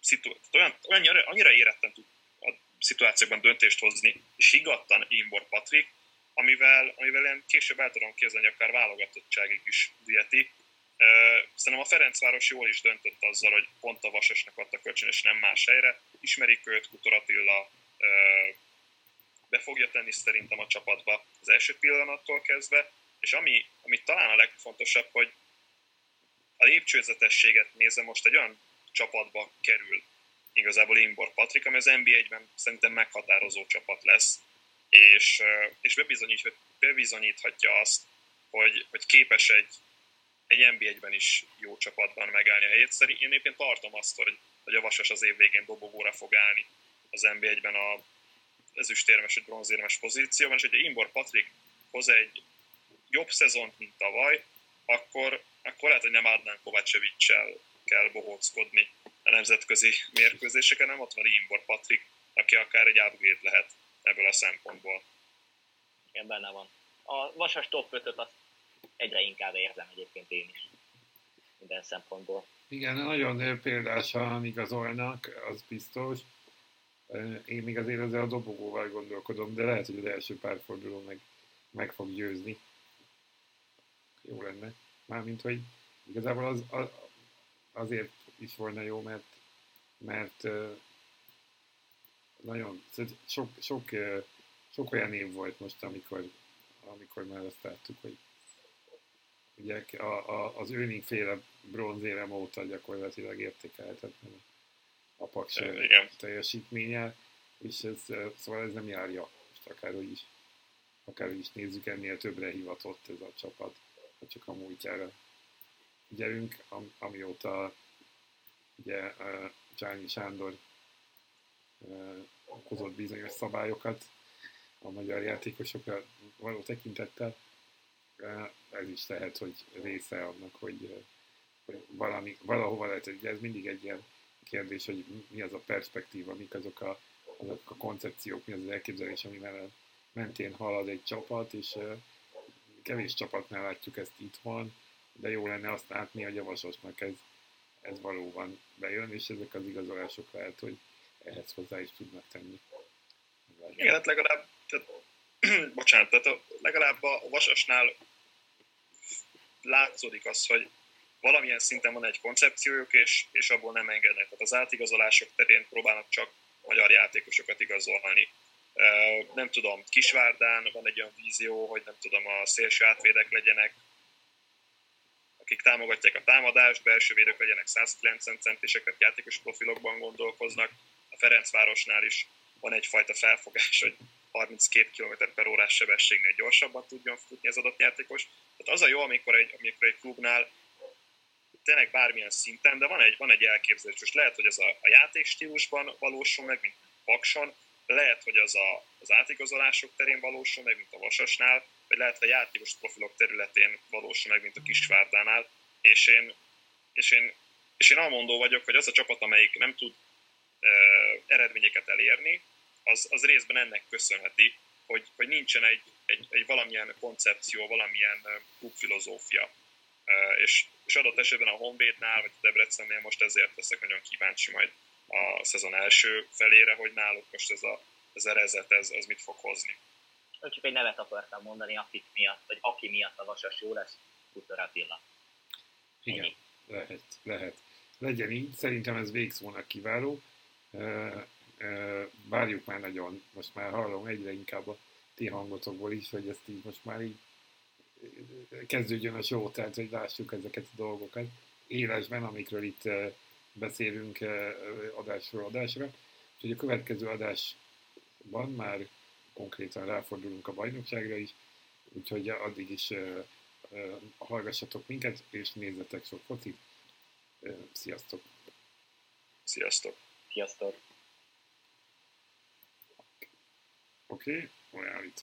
szitu- olyan, olyan, annyira éretten tud a szituációkban döntést hozni, és higgadtan Imbor Patrik, amivel, amivel én később el tudom képzelni, akár válogatottságig is viheti. Szerintem a Ferencváros jól is döntött azzal, hogy pont a Vasasnak adta kölcsön, és nem más helyre. Ismerik őt, Kutor Attila be fogja tenni szerintem a csapatba az első pillanattól kezdve, és ami, ami talán a legfontosabb, hogy a lépcsőzetességet nézve most egy olyan csapatba kerül igazából Imbor Patrik, ami az NBA-ben szerintem meghatározó csapat lesz, és, és bebizonyít, bebizonyíthatja azt, hogy, hogy képes egy, egy NBA-ben is jó csapatban megállni a helyét. Szerint én éppen tartom azt, hogy, hogy a Vasas az év végén dobogóra fog állni az NBA-ben a ezüstérmes vagy bronzérmes pozícióban, és hogyha Imbor Patrik hoz egy jobb szezont, mint tavaly, akkor, akkor lehet, hogy nem Adnán Kovácsevicsel kell bohóckodni a nemzetközi mérkőzéseken, nem ott van Imbor Patrik, aki akár egy upgrade lehet ebből a szempontból. Igen, benne van. A Vasas top 5 azt egyre inkább érzem egyébként én is. Minden szempontból. Igen, nagyon példásan igazolnak, az biztos. Én még azért ezzel a dobogóval gondolkodom, de lehet, hogy az első pár forduló meg, meg fog győzni. Jó lenne. Mármint, hogy igazából az, az, azért is volna jó, mert, mert nagyon, sok, sok, sok olyan év volt most, amikor, amikor már azt láttuk, hogy ugye a, a, az őning féle bronzérem óta gyakorlatilag értékelhetetlen a paks teljesítménye, és ez, szóval ez nem járja, most akárhogy is, akárhogy is nézzük, ennél többre hivatott ez a csapat, ha csak a múltjára gyerünk, am, amióta ugye Csányi Sándor hozott bizonyos szabályokat a magyar játékosokra való tekintettel. Ez is lehet, hogy része annak, hogy, hogy valami, valahova lehet, hogy ez mindig egy ilyen kérdés, hogy mi az a perspektíva, mik azok a, azok a koncepciók, mi az az elképzelés, amivel mentén halad egy csapat, és kevés csapatnál látjuk ezt itthon, de jó lenne azt látni, a Vasosnak ez, ez valóban bejön, és ezek az igazolások lehet, hogy ehhez hozzá is tudnak tenni. Igen, hát legalább, tehát, bocsánat, tehát legalább a Vasasnál látszódik az, hogy valamilyen szinten van egy koncepciójuk, és, és abból nem engednek. Tehát az átigazolások terén próbálnak csak magyar játékosokat igazolni. Nem tudom, Kisvárdán van egy olyan vízió, hogy nem tudom, a szélső átvédek legyenek akik támogatják a támadást, belső védők legyenek 190 centiseket, játékos profilokban gondolkoznak. A Ferencvárosnál is van egyfajta felfogás, hogy 32 km per órás sebességnél gyorsabban tudjon futni az adott játékos. Tehát az a jó, amikor egy, amikor egy klubnál tényleg bármilyen szinten, de van egy, van egy elképzelés, és lehet, hogy ez a, a játékstílusban valósul meg, mint Pakson, lehet, hogy az a, az átigazolások terén valósul meg, mint a Vasasnál, vagy lehet, hogy a játékos profilok területén valósul meg, mint a Kisvárdánál, és én, és én, és én amondó vagyok, hogy az a csapat, amelyik nem tud eredményeket elérni, az, az részben ennek köszönheti, hogy, hogy nincsen egy, egy, egy valamilyen koncepció, valamilyen klubfilozófia. És, és adott esetben a Honvédnál, vagy a Debrecennél most ezért leszek nagyon kíváncsi majd a szezon első felére, hogy náluk most ez a, ez a rezet, ez, ez mit fog hozni. Csak egy nevet akartam mondani, akik miatt, vagy aki miatt a Vasas jó lesz, Kutor Attila. Igen, Ennyi. lehet, lehet. Legyen így, szerintem ez végszónak kiváló. Várjuk már nagyon, most már hallom egyre inkább a ti hangotokból is, hogy ezt így most már így kezdődjön a show, tehát hogy lássuk ezeket a dolgokat élesben, amikről itt beszélünk adásról adásra. Úgyhogy a következő adásban már konkrétan ráfordulunk a bajnokságra is, úgyhogy addig is hallgassatok minket, és nézzetek sok focit. Sziasztok! Sziasztok! Sziasztok! Oké, okay, itt.